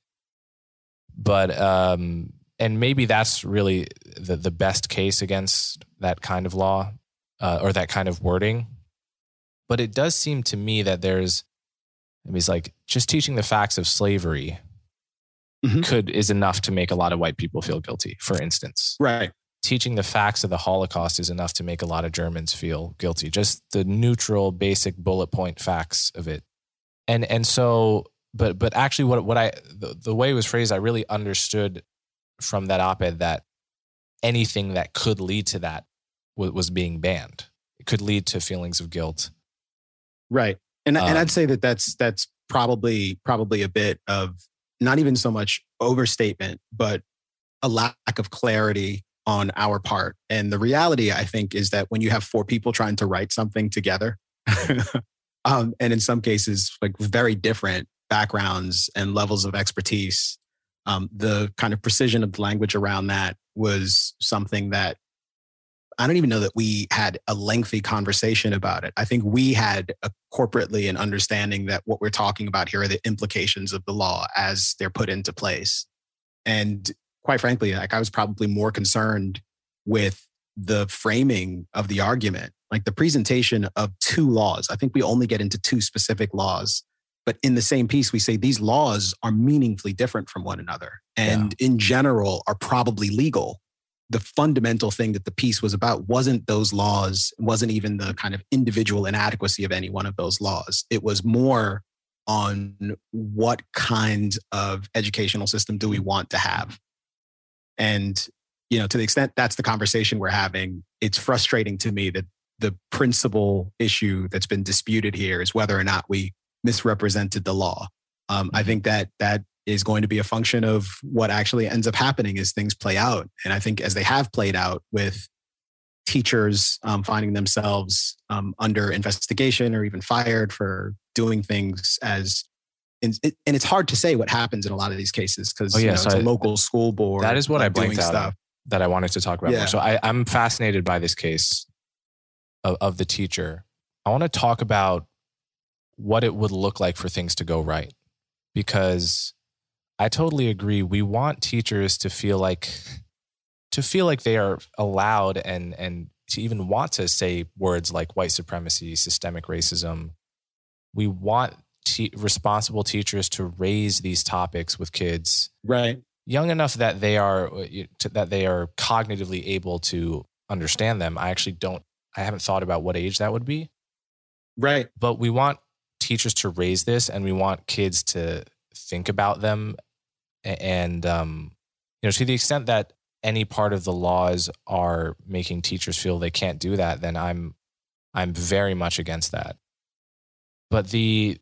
But um and maybe that's really the the best case against that kind of law uh, or that kind of wording. But it does seem to me that there's, I mean, it's like just teaching the facts of slavery mm-hmm. could is enough to make a lot of white people feel guilty. For instance, right? Teaching the facts of the Holocaust is enough to make a lot of Germans feel guilty. Just the neutral, basic bullet point facts of it, and and so, but but actually, what what I the, the way it was phrased, I really understood from that op-ed that anything that could lead to that was being banned. It could lead to feelings of guilt. Right. And um, and I'd say that that's that's probably probably a bit of not even so much overstatement, but a lack of clarity on our part. And the reality, I think, is that when you have four people trying to write something together, <laughs> um, and in some cases, like very different backgrounds and levels of expertise, um, the kind of precision of the language around that was something that I don't even know that we had a lengthy conversation about it. I think we had a corporately an understanding that what we're talking about here are the implications of the law as they're put into place. And quite frankly, like I was probably more concerned with the framing of the argument, like the presentation of two laws. I think we only get into two specific laws but in the same piece, we say these laws are meaningfully different from one another and yeah. in general are probably legal. The fundamental thing that the piece was about wasn't those laws, wasn't even the kind of individual inadequacy of any one of those laws. It was more on what kind of educational system do we want to have. And, you know, to the extent that's the conversation we're having, it's frustrating to me that the principal issue that's been disputed here is whether or not we misrepresented the law. Um, I mm-hmm. think that that is going to be a function of what actually ends up happening as things play out. And I think as they have played out with teachers um, finding themselves um, under investigation or even fired for doing things as and, it, and it's hard to say what happens in a lot of these cases because oh, yeah, you know, so it's a local school board. That is what I blanked out stuff. that I wanted to talk about yeah. more. So I, I'm fascinated by this case of, of the teacher. I want to talk about what it would look like for things to go right. Because I totally agree. We want teachers to feel like to feel like they are allowed and and to even want to say words like white supremacy, systemic racism. We want te- responsible teachers to raise these topics with kids, right? Young enough that they are that they are cognitively able to understand them. I actually don't. I haven't thought about what age that would be. Right. But we want teachers to raise this and we want kids to think about them. And um, you know to the extent that any part of the laws are making teachers feel they can't do that then i'm i'm very much against that. But the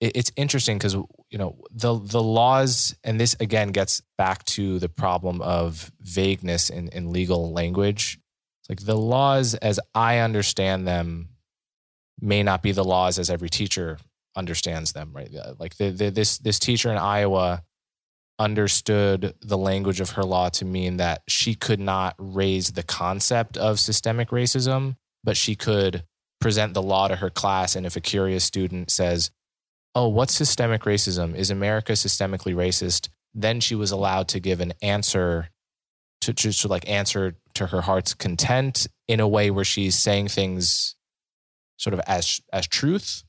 it, it's interesting because you know the the laws and this again gets back to the problem of vagueness in, in legal language. It's like the laws as i understand them may not be the laws as every teacher understands them, right? Like the, the, this this teacher in Iowa understood the language of her law to mean that she could not raise the concept of systemic racism, but she could present the law to her class. And if a curious student says, "Oh, what's systemic racism? Is America systemically racist?" Then she was allowed to give an answer to, to, to like answer to her heart's content in a way where she's saying things sort of as as truth?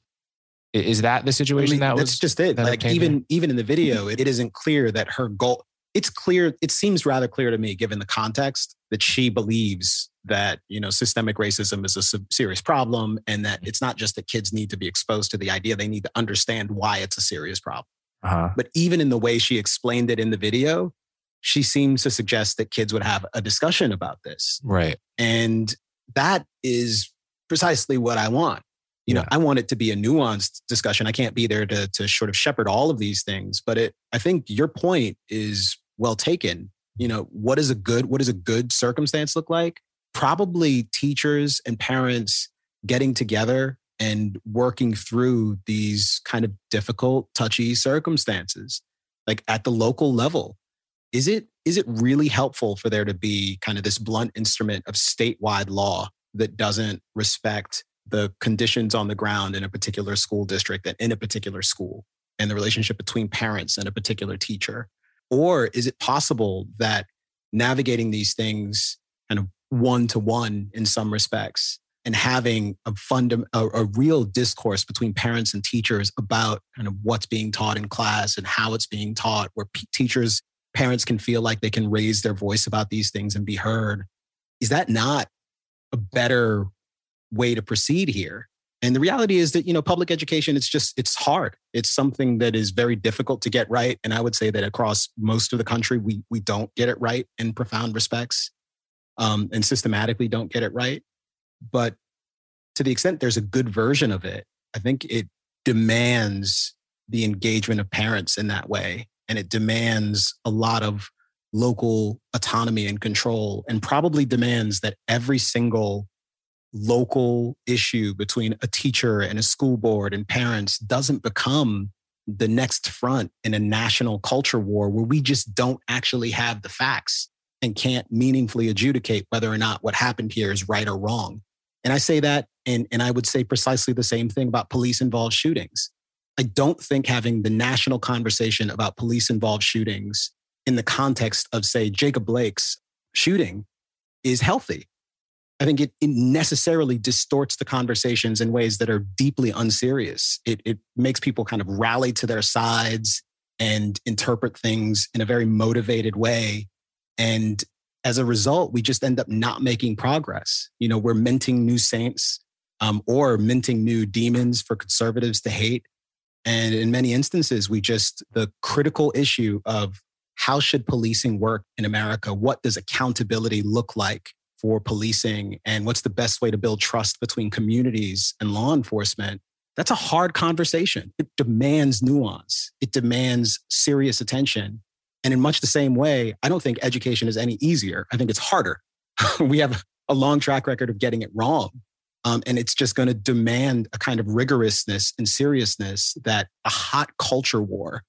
Is that the situation I mean, that that's was just it. like even even in the video it, it isn't clear that her goal it's clear it seems rather clear to me given the context that she believes that you know systemic racism is a serious problem and that it's not just that kids need to be exposed to the idea they need to understand why it's a serious problem. Uh-huh. but even in the way she explained it in the video she seems to suggest that kids would have a discussion about this. Right. And that is precisely what I want. You know, I want it to be a nuanced discussion. I can't be there to to sort of shepherd all of these things, but it I think your point is well taken. you know, what is a good what does a good circumstance look like? Probably teachers and parents getting together and working through these kind of difficult, touchy circumstances, like at the local level. Is it is it really helpful for there to be kind of this blunt instrument of statewide law that doesn't respect the conditions on the ground in a particular school district and in a particular school and the relationship between parents and a particular teacher? Or is it possible that navigating these things kind of one to one in some respects and having a fund a, a, real discourse between parents and teachers about kind of what's being taught in class and how it's being taught where p- teachers parents can feel like they can raise their voice about these things and be heard is that not a better way to proceed here. And the reality is that you know public education it's just it's hard. It's something that is very difficult to get right. And i would say that across most of the country we we don't get it right in profound respects um, and systematically don't get it right. But to the extent there's a good version of it i think it demands the engagement of parents in that way. And it demands a lot of local autonomy and control and probably demands that every single local issue between a teacher and a school board and parents doesn't become the next front in a national culture war where we just don't actually have the facts and can't meaningfully adjudicate whether or not what happened here is right or wrong. And I say that, and, and I would say precisely the same thing about police involved shootings. I don't think having the national conversation about police involved shootings in the context of, say, Jacob Blake's shooting is healthy. I think it, it, necessarily distorts the conversations in ways that are deeply unserious. It, it makes people kind of rally to their sides and interpret things in a very motivated way. And as a result, we just end up not making progress. You know, we're minting new saints um, or minting new demons for conservatives to hate. And in many instances, we just, the critical issue of how should policing work in America? What does accountability look like? for policing and what's the best way to build trust between communities and law enforcement, that's a hard conversation. It demands nuance, it demands serious attention. And in much the same way, I don't think education is any easier. I think it's harder. <laughs> we have a long track record of getting it wrong. Um, and it's just going to demand a kind of rigorousness and seriousness that a hot culture war,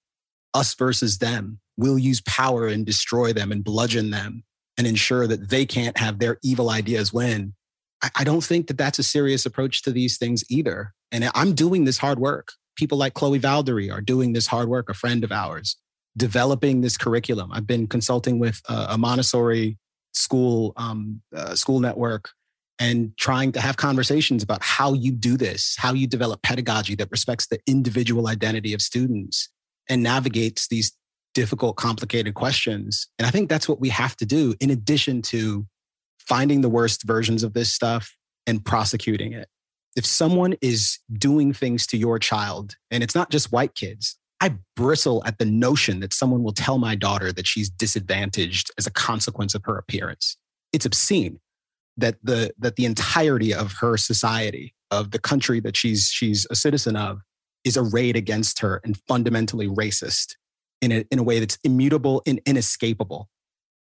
us versus them, will use power and destroy them and bludgeon them and ensure that they can't have their evil ideas win. I, I don't think that that's a serious approach to these things either. And I'm doing this hard work. People like Chloe Valdary are doing this hard work, a friend of ours, developing this curriculum. I've been consulting with a, a Montessori school um, uh, school network and trying to have conversations about how you do this, how you develop pedagogy that respects the individual identity of students and navigates these difficult, complicated questions. And I think that's what we have to do in addition to finding the worst versions of this stuff and prosecuting it. If someone is doing things to your child, and it's not just white kids, I bristle at the notion that someone will tell my daughter that she's disadvantaged as a consequence of her appearance. It's obscene that the that the entirety of her society, of the country that she's she's a citizen of, is arrayed against her and fundamentally racist in a, in a way that's immutable and inescapable.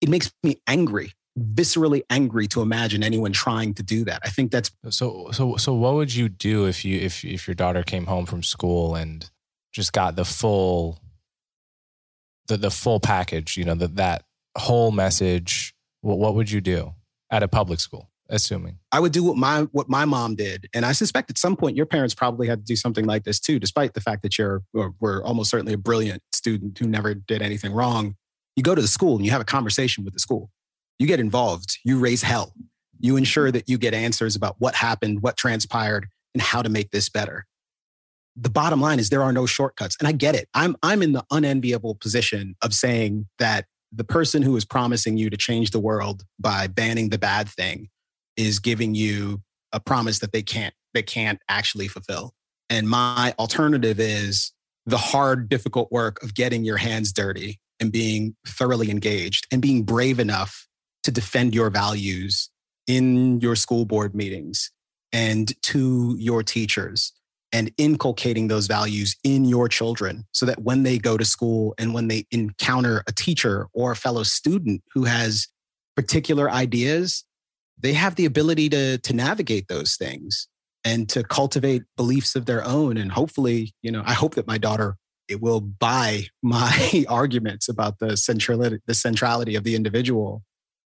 It makes me angry, viscerally angry to imagine anyone trying to do that. I think that's so. So, so what would you do if you if if your daughter came home from school and just got the full the the full package? You know, that that whole message. What what would you do at a public school? Assuming. I would do what my what my mom did. And i suspect at some point your parents probably had to do something like this too despite the fact that you're were almost certainly a brilliant student who never did anything wrong. You go to the school and you have a conversation with the school. You get involved. You raise hell. You ensure that you get answers about what happened what transpired and how to make this better. The bottom line is there are no shortcuts. And i get it. I'm i'm in the unenviable position of saying that the person who is promising you to change the world by banning the bad thing is giving you a promise that they can't they can't actually fulfill. And my alternative is the hard, difficult work of getting your hands dirty and being thoroughly engaged and being brave enough to defend your values in your school board meetings and to your teachers and inculcating those values in your children so that when they go to school and when they encounter a teacher or a fellow student who has particular ideas, they have the ability to, to navigate those things and to cultivate beliefs of their own. And hopefully, you know, I hope that my daughter it will buy <laughs> my arguments about the centrality, the centrality of the individual.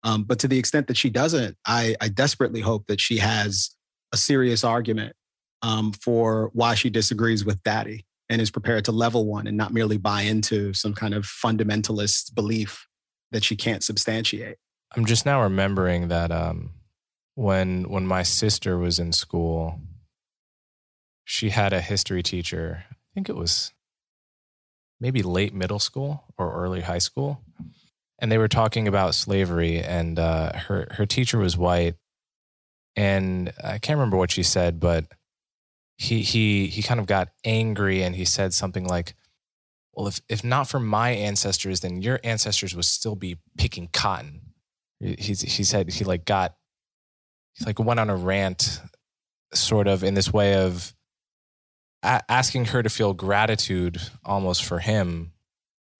Um, but to the extent that she doesn't, I, I desperately hope that she has a serious argument um, for why she disagrees with daddy and is prepared to level one and not merely buy into some kind of fundamentalist belief that she can't substantiate. I'm just now remembering that um, when when my sister was in school, she had a history teacher. I think it was maybe late middle school or early high school, and they were talking about slavery. And uh, her her teacher was white, and I can't remember what she said, but he he he kind of got angry and he said something like, "Well, if if not for my ancestors, then your ancestors would still be picking cotton." He's he said he like got he like went on a rant sort of in this way of a- asking her to feel gratitude almost for him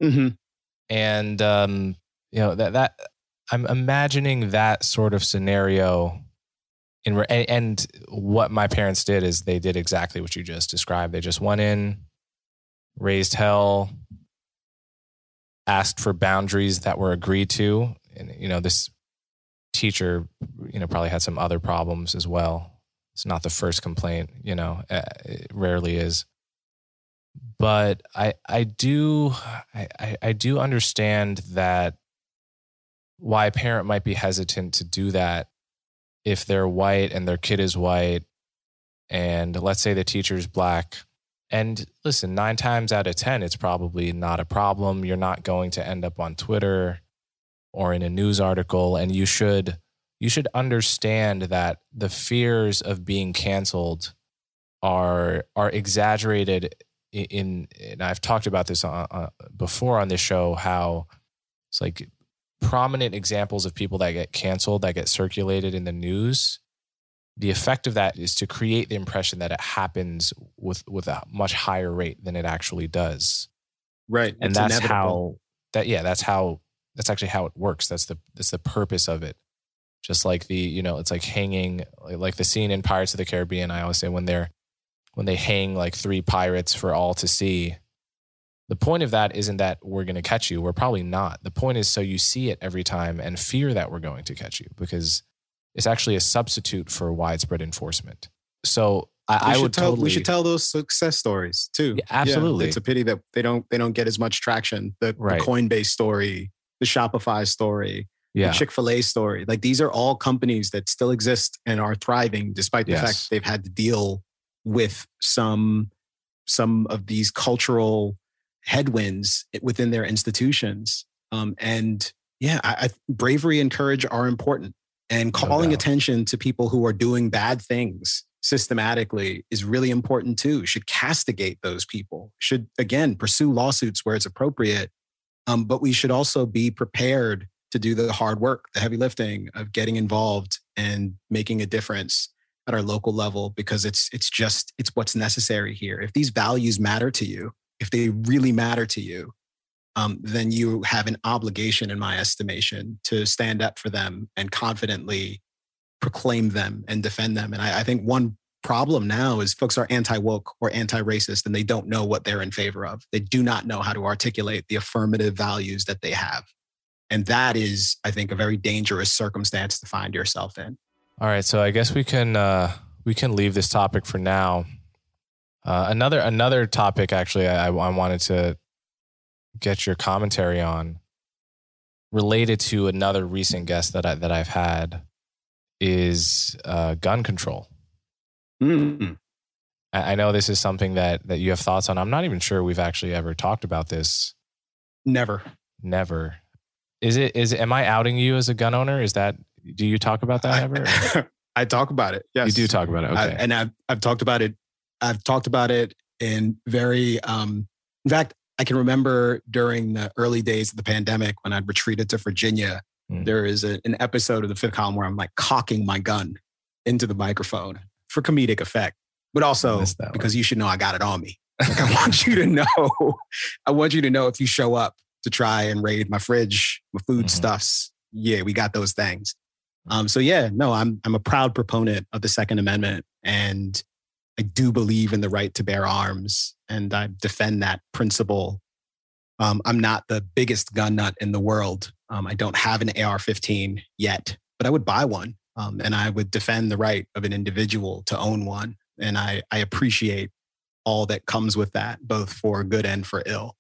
mm-hmm. and um you know that that i'm imagining that sort of scenario in and what my parents did is they did exactly what you just described they just went in raised hell asked for boundaries that were agreed to and you know this teacher you know probably had some other problems as well. It's not the first complaint you know uh, it rarely is. But i i do i i do understand that why a parent might be hesitant to do that if they're white and their kid is white and let's say the teacher's black. And listen 9 times out of 10 it's probably not a problem. You're not going to end up on twitter or in a news article and you should you should understand that the fears of being canceled are are exaggerated in, and I've talked about this on, uh, before on this show how it's like prominent examples of people that get canceled that get circulated in the news the effect of that is to create the impression that it happens with with a much higher rate than it actually does right and it's that's inevitable. how that yeah that's how that's actually how it works. That's the that's the purpose of it. Just like the you know, it's like hanging like the scene in Pirates of the Caribbean. I always say when they're when they hang like three pirates for all to see. The point of that isn't that we're going to catch you. We're probably not. The point is so you see it every time and fear that we're going to catch you because it's actually a substitute for widespread enforcement. So I, I would tell totally, we should tell those success stories too. Yeah, absolutely, yeah, it's a pity that they don't they don't get as much traction. The, right. the Coinbase story, the Shopify story, yeah. the Chick fil A story. Like these are all companies that still exist and are thriving despite the yes. fact they've had to deal with some some of these cultural headwinds within their institutions. Um, and yeah, I, I, bravery and courage are important. And calling no attention to people who are doing bad things systematically is really important too. Should castigate those people. Should again pursue lawsuits where it's appropriate um, but we should also be prepared to do the hard work, the heavy lifting of getting involved and making a difference at our local level because it's it's just it's what's necessary here. If these values matter to you, if they really matter to you, um, then you have an obligation, in my estimation, to stand up for them and confidently proclaim them and defend them. And I, I think one problem now is folks are anti woke or anti racist and they don't know what they're in favor of. They do not know how to articulate the affirmative values that they have. And that is, I think, a very dangerous circumstance to find yourself in. All right. So I guess we can uh, we can leave this topic for now. Uh, another another topic actually I, I wanted to get your commentary on related to another recent guest that I that I've had is uh, gun control. Mm. I know this is something that that you have thoughts on. I'm not even sure we've actually ever talked about this. Never. Never. Is it is am I outing you as a gun owner? Is that do you talk about that ever? <laughs> I talk about it. Yes. You do talk about it. Okay. I, and I've I've talked about it. I've talked about it in very um in fact, I can remember during the early days of the pandemic when I'd retreated to Virginia, mm. there is a, an episode of the fifth column where I'm like cocking my gun into the microphone for comedic effect. but also because you should know I got it on me. Like I want you to know, <laughs> I want you to know if you show up to try and raid my fridge, my food mm-hmm. stuffs. Yeah, we got those things. Um, so yeah, no, I'm I'm a proud proponent of the Second Amendment, and I do believe in the right to bear arms, and I defend that principle. Um, I'm not the biggest gun nut in the world. Um, I don't have an AR-15 yet, but I would buy one, um, and I would defend the right of an individual to own one. And I I appreciate all that comes with that, both for good and for ill.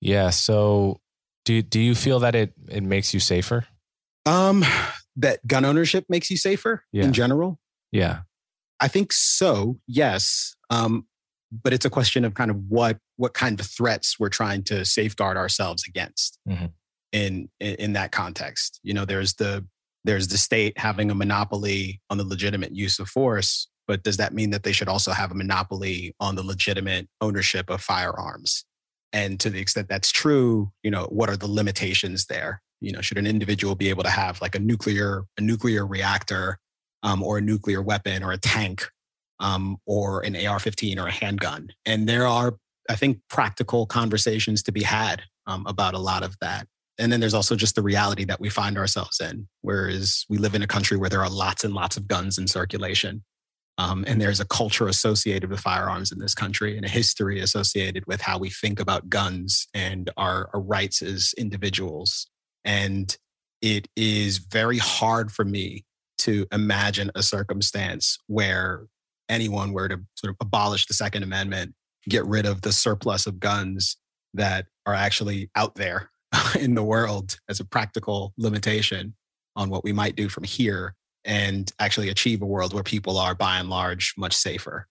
Yeah. So do do you feel that it it makes you safer? Um, that gun ownership makes you safer yeah. in general. Yeah. I think so. Yes. Um, but it's a question of kind of what what kind of threats we're trying to safeguard ourselves against mm-hmm. in, in in that context. You know, there's the there's the state having a monopoly on the legitimate use of force, but does that mean that they should also have a monopoly on the legitimate ownership of firearms? And to the extent that's true, you know, what are the limitations there? You know, should an individual be able to have like a nuclear a nuclear reactor um, or a nuclear weapon or a tank um, or an AR-15 or a handgun? And there are, I think, practical conversations to be had um, about a lot of that. And then there's also just the reality that we find ourselves in, whereas we live in a country where there are lots and lots of guns in circulation. Um, and there's a culture associated with firearms in this country and a history associated with how we think about guns and our, our rights as individuals. And it is very hard for me to imagine a circumstance where anyone were to sort of abolish the Second Amendment, get rid of the surplus of guns that are actually out there <laughs> in the world as a practical limitation on what we might do from here and actually achieve a world where people are by and large much safer.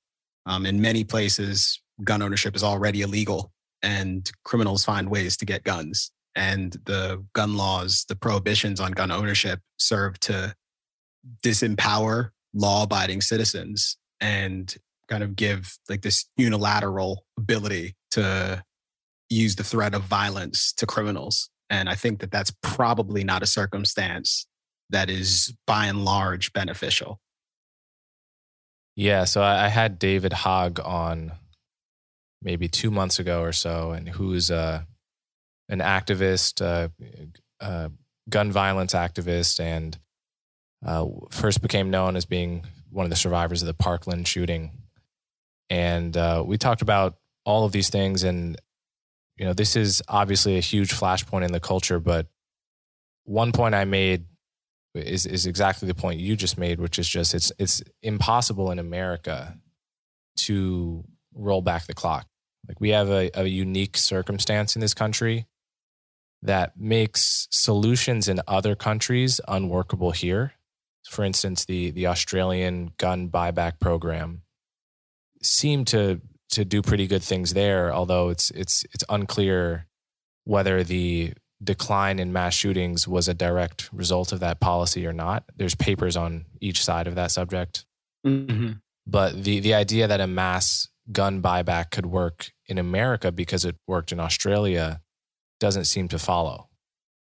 Um, in many places, gun ownership is already illegal and criminals find ways to get guns. And the gun laws, the prohibitions on gun ownership serve to disempower law abiding citizens and kind of give like this unilateral ability to use the threat of violence to criminals. And I think that that's probably not a circumstance that is by and large beneficial. Yeah, so I, had David Hogg on maybe two months ago or so, and who's uh, an activist, uh, uh, gun violence activist, and first became known as being one of the survivors of the Parkland shooting. And we talked about all of these things, and you know, this is obviously a huge flashpoint in the culture. But one point I made is is exactly the point you just made, which is just it's it's impossible in America to roll back the clock. Like we have a, a unique circumstance in this country that makes solutions in other countries unworkable here. For instance, the the Australian gun buyback program seemed to to do pretty good things there, although it's it's it's unclear whether the decline in mass shootings was a direct result of that policy or not. There's papers on each side of that subject. Mm-hmm. But the, the idea that a mass gun buyback could work in America because it worked in Australia doesn't seem to follow.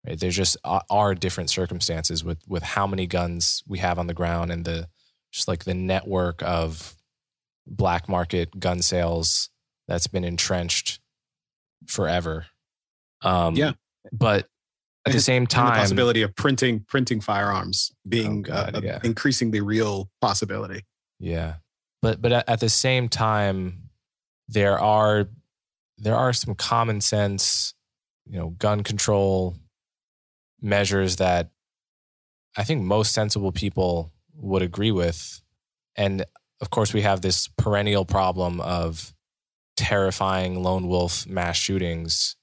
Right? There's just are different circumstances with with how many guns we have on the ground and the just like the network of black market gun sales that's been entrenched forever. Um, yeah, but at the same time, the possibility of printing printing firearms being oh God, uh, yeah. increasingly real possibility. Yeah, but but at the same time, there are there are some common sense, you know, gun control measures that I think most sensible people would agree with, and of course, we have this perennial problem of terrifying lone wolf mass shootings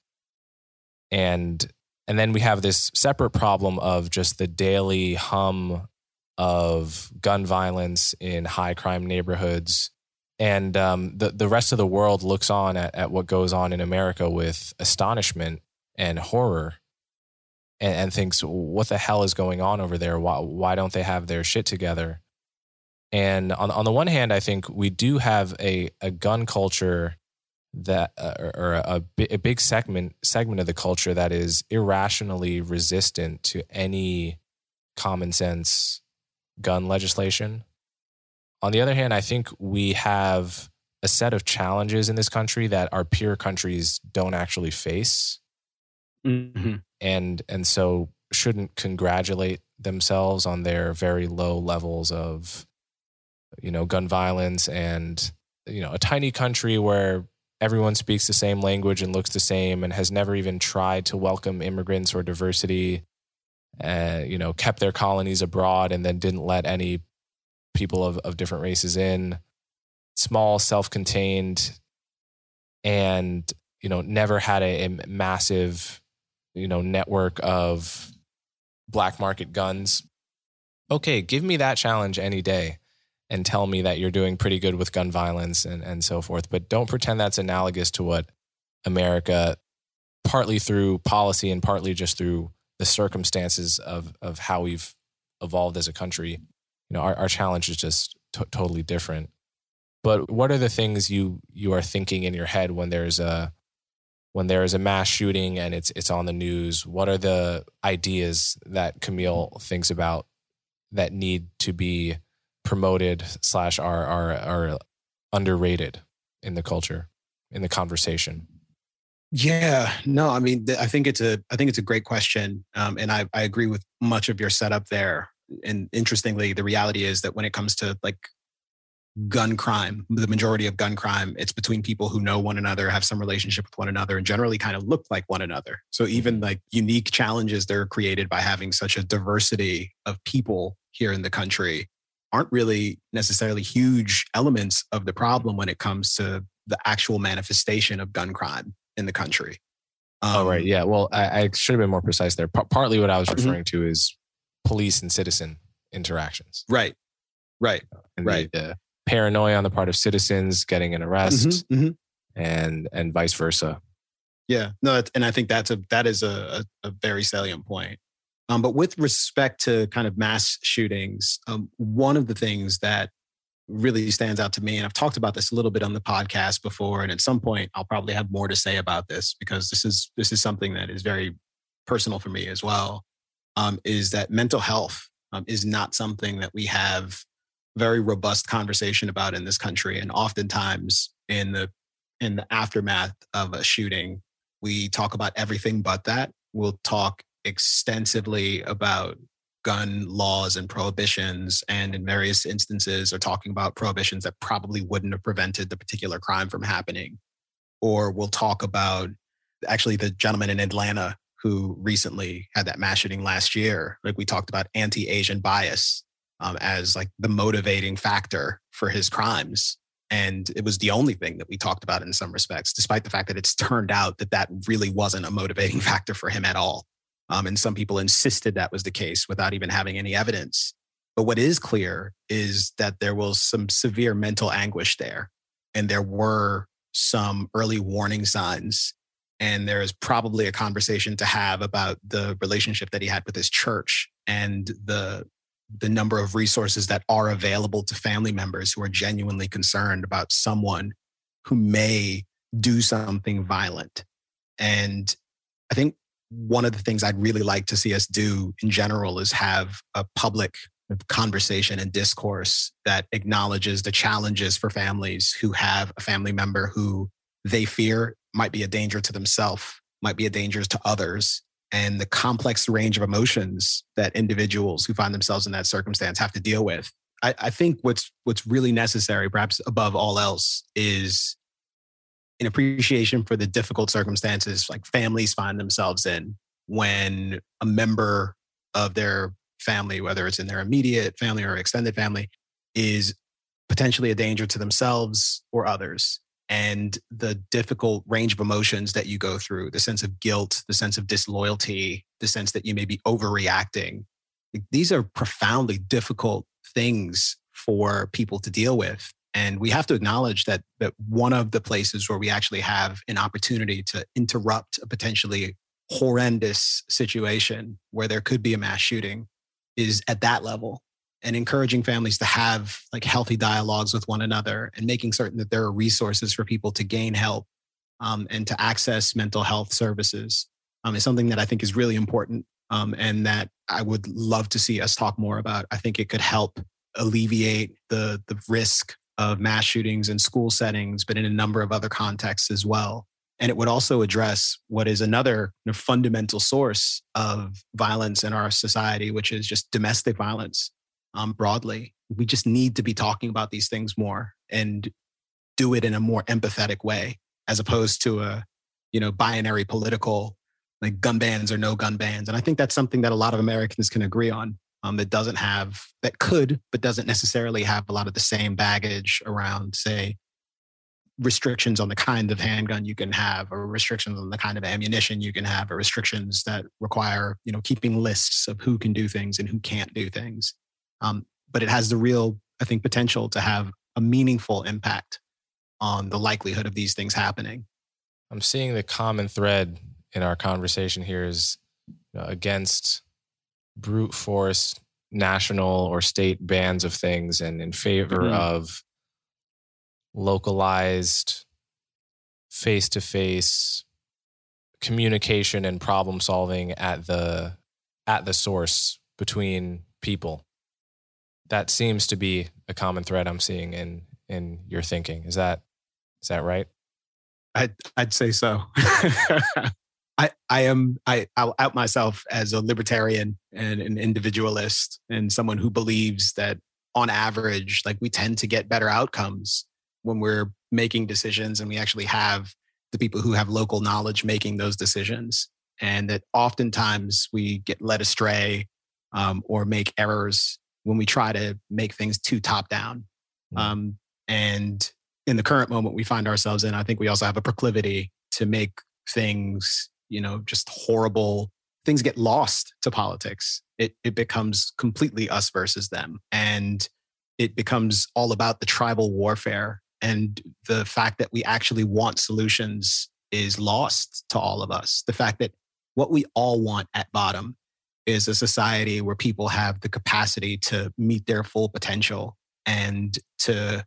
and and then we have this separate problem of just the daily hum of gun violence in high crime neighborhoods and um, the the rest of the world looks on at, at what goes on in America with astonishment and horror, and, and, thinks, "What the hell is going on over there? Why why don't they have their shit together?" And on on the one hand, I think we do have a a gun culture that uh, or a, a big segment segment of the culture that is irrationally resistant to any common sense gun legislation. On the other hand, I think we have a set of challenges in this country that our peer countries don't actually face. Mm-hmm. And and so shouldn't congratulate themselves on their very low levels of you know gun violence and you know a tiny country where everyone speaks the same language and looks the same and has never even tried to welcome immigrants or diversity uh, you know kept their colonies abroad and then didn't let any people of, of different races in. Small self-contained and you know never had a, a massive you know network of black market guns. Okay give me that challenge any day and tell me that you're doing pretty good with gun violence and, and so forth. But don't pretend that's analogous to what America, partly through policy and partly just through the circumstances of, of how we've evolved as a country. You know, our, our challenge is just t- totally different. But what are the things you you are thinking in your head when there's a when there is a mass shooting and it's it's on the news? What are the ideas that Kmele thinks about that need to be promoted slash are are are underrated in the culture in the conversation? Yeah no i mean i think it's a i think it's a great question um, and I, I agree with much of your setup there. And interestingly the reality is that when it comes to like gun crime the majority of gun crime it's between people who know one another have some relationship with one another and generally kind of look like one another. So even like unique challenges that are created by having such a diversity of people here in the country aren't really necessarily huge elements of the problem when it comes to the actual manifestation of gun crime in the country. Um, oh, right. Um, yeah. Well, I, I, should have been more precise there. P- partly what I was mm-hmm. referring mm-hmm. to is police and citizen interactions. Right. Right. And right. The, the, paranoia on the part of citizens getting an arrest mm-hmm. Mm-hmm. and and vice versa. Yeah. No, and I think that's a that is a, a, a very salient point. Um, but with respect to kind of mass shootings, um, one of the things that really stands out to me, and I've talked about this a little bit on the podcast before, and at some point I'll probably have more to say about this because this is this is something that is very personal for me as well. Um, is that mental health um, is not something that we have very robust conversation about in this country, and oftentimes in the in the aftermath of a shooting, we talk about everything but that. We'll talk extensively about gun laws and prohibitions, and in various instances are talking about prohibitions that probably wouldn't have prevented the particular crime from happening. Or we'll talk about actually the gentleman in Atlanta who recently had that mass shooting last year. Like we talked about anti Asian bias um, as like the motivating factor for his crimes. And it was the only thing that we talked about in some respects, despite the fact that it's <laughs> turned out that that really wasn't a motivating factor for him at all. Um, and some people insisted that was the case without even having any evidence. But what is clear is that there was some severe mental anguish there. And there were some early warning signs. And there is probably a conversation to have about the relationship that he had with his church and the, the number of resources that are available to family members who are genuinely concerned about someone who may do something violent. And I think one of the things I'd really like to see us do in general is have a public conversation and discourse that acknowledges the challenges for families who have a family member who they fear might be a danger to themselves, might be a danger to others, and the complex range of emotions that individuals who find themselves in that circumstance have to deal with. I, I think what's what's really necessary, perhaps above all else, is an appreciation for the difficult circumstances like families find themselves in when a member of their family, whether it's in their immediate family or extended family, is potentially a danger to themselves or others. And the difficult range of emotions that you go through, the sense of guilt, the sense of disloyalty, the sense that you may be overreacting. These are profoundly difficult things for people to deal with. And we have to acknowledge that that one of the places where we actually have an opportunity to interrupt a potentially horrendous situation where there could be a mass shooting is at that level and encouraging families to have like healthy dialogues with one another and making certain that there are resources for people to gain help um, and to access mental health services um, is something that I think is really important um, and that I would love to see us talk more about. I think it could help alleviate the the risk of mass shootings in school settings, but in a number of other contexts as well. And it would also address what is another you know, fundamental source of violence in our society, which is just domestic violence um, broadly. We just need to be talking about these things more and do it in a more empathetic way, as opposed to a you know binary political like gun bans or no gun bans. And I think that's something that a lot of Americans can agree on. Um, that doesn't have that could, but doesn't necessarily have a lot of the same baggage around, say, restrictions on the kind of handgun you can have or restrictions on the kind of ammunition you can have or restrictions that require you know keeping lists of who can do things and who can't do things. Um, but it has the real i think potential to have a meaningful impact on the likelihood of these things happening. I'm seeing the common thread in our conversation here is you know, against brute force national or state bans of things and in favor mm-hmm. of localized face to face communication and problem solving at the at the source between people. That seems to be a common thread i'm seeing in in your thinking. Is that is that right? I'd i'd say so <laughs> i i am i i'll out myself as a libertarian and an individualist and someone who believes that on average like we tend to get better outcomes when we're making decisions and we actually have the people who have local knowledge making those decisions and that oftentimes we get led astray um, or make errors when we try to make things too top down mm. um, and in the current moment we find ourselves in i think we also have a proclivity to make things you know just horrible things get lost to politics it, it becomes completely us versus them and it becomes all about the tribal warfare and the fact that we actually want solutions is lost to all of us. The fact that what we all want at bottom is a society where people have the capacity to meet their full potential and to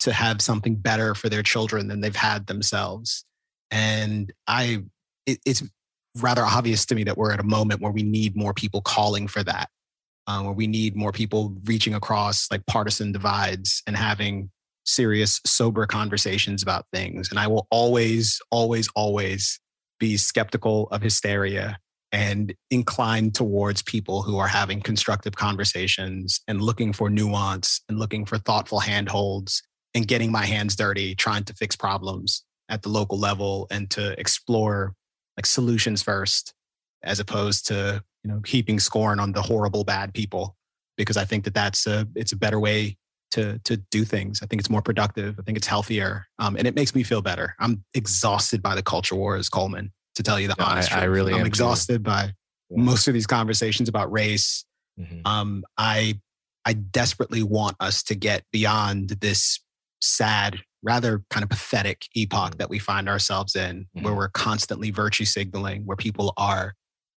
to have something better for their children than they've had themselves. And I it, it's rather obvious to me that we're at a moment where we need more people calling for that, uh, where we need more people reaching across like partisan divides and having serious, sober conversations about things. And I will always, always, always be skeptical of hysteria and inclined towards people who are having constructive conversations and looking for nuance and looking for thoughtful handholds and getting my hands dirty trying to fix problems at the local level and to explore like solutions first as opposed to you know heaping scorn on the horrible bad people because i think that that's a it's a better way to to do things. I think it's more productive. I think it's healthier, um, and it makes me feel better. I'm exhausted by the culture wars, Coleman. To tell you the honest, I, I really I'm exhausted too. by yeah. most of these conversations about race. Mm-hmm. Um, I I desperately want us to get beyond this sad, rather kind of pathetic epoch that we find ourselves in, mm-hmm. where we're constantly virtue signaling, where people are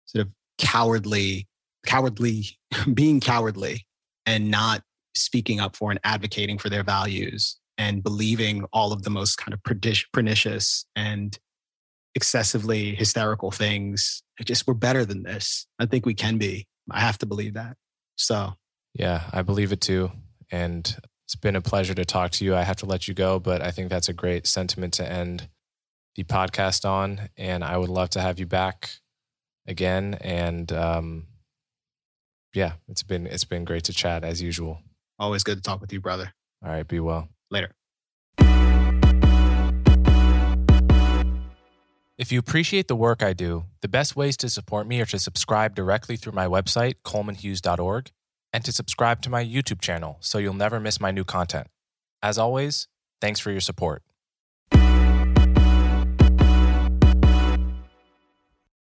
sort of cowardly, cowardly, <laughs> being cowardly, and not speaking up for and advocating for their values and believing all of the most kind of pernicious and excessively hysterical things. It just we're better than this. I think we can be. I have to believe that. So, yeah, I believe it too. And it's been a pleasure to talk to you. I have to let you go, but I think that's a great sentiment to end the podcast on. And I would love to have you back again. And um, yeah, it's been it's been great to chat as usual. Always good to talk with you, brother. All right. Be well. Later. If you appreciate the work I do, the best ways to support me are to subscribe directly through my website, colemanhughes.org, and to subscribe to my YouTube channel so you'll never miss my new content. As always, thanks for your support.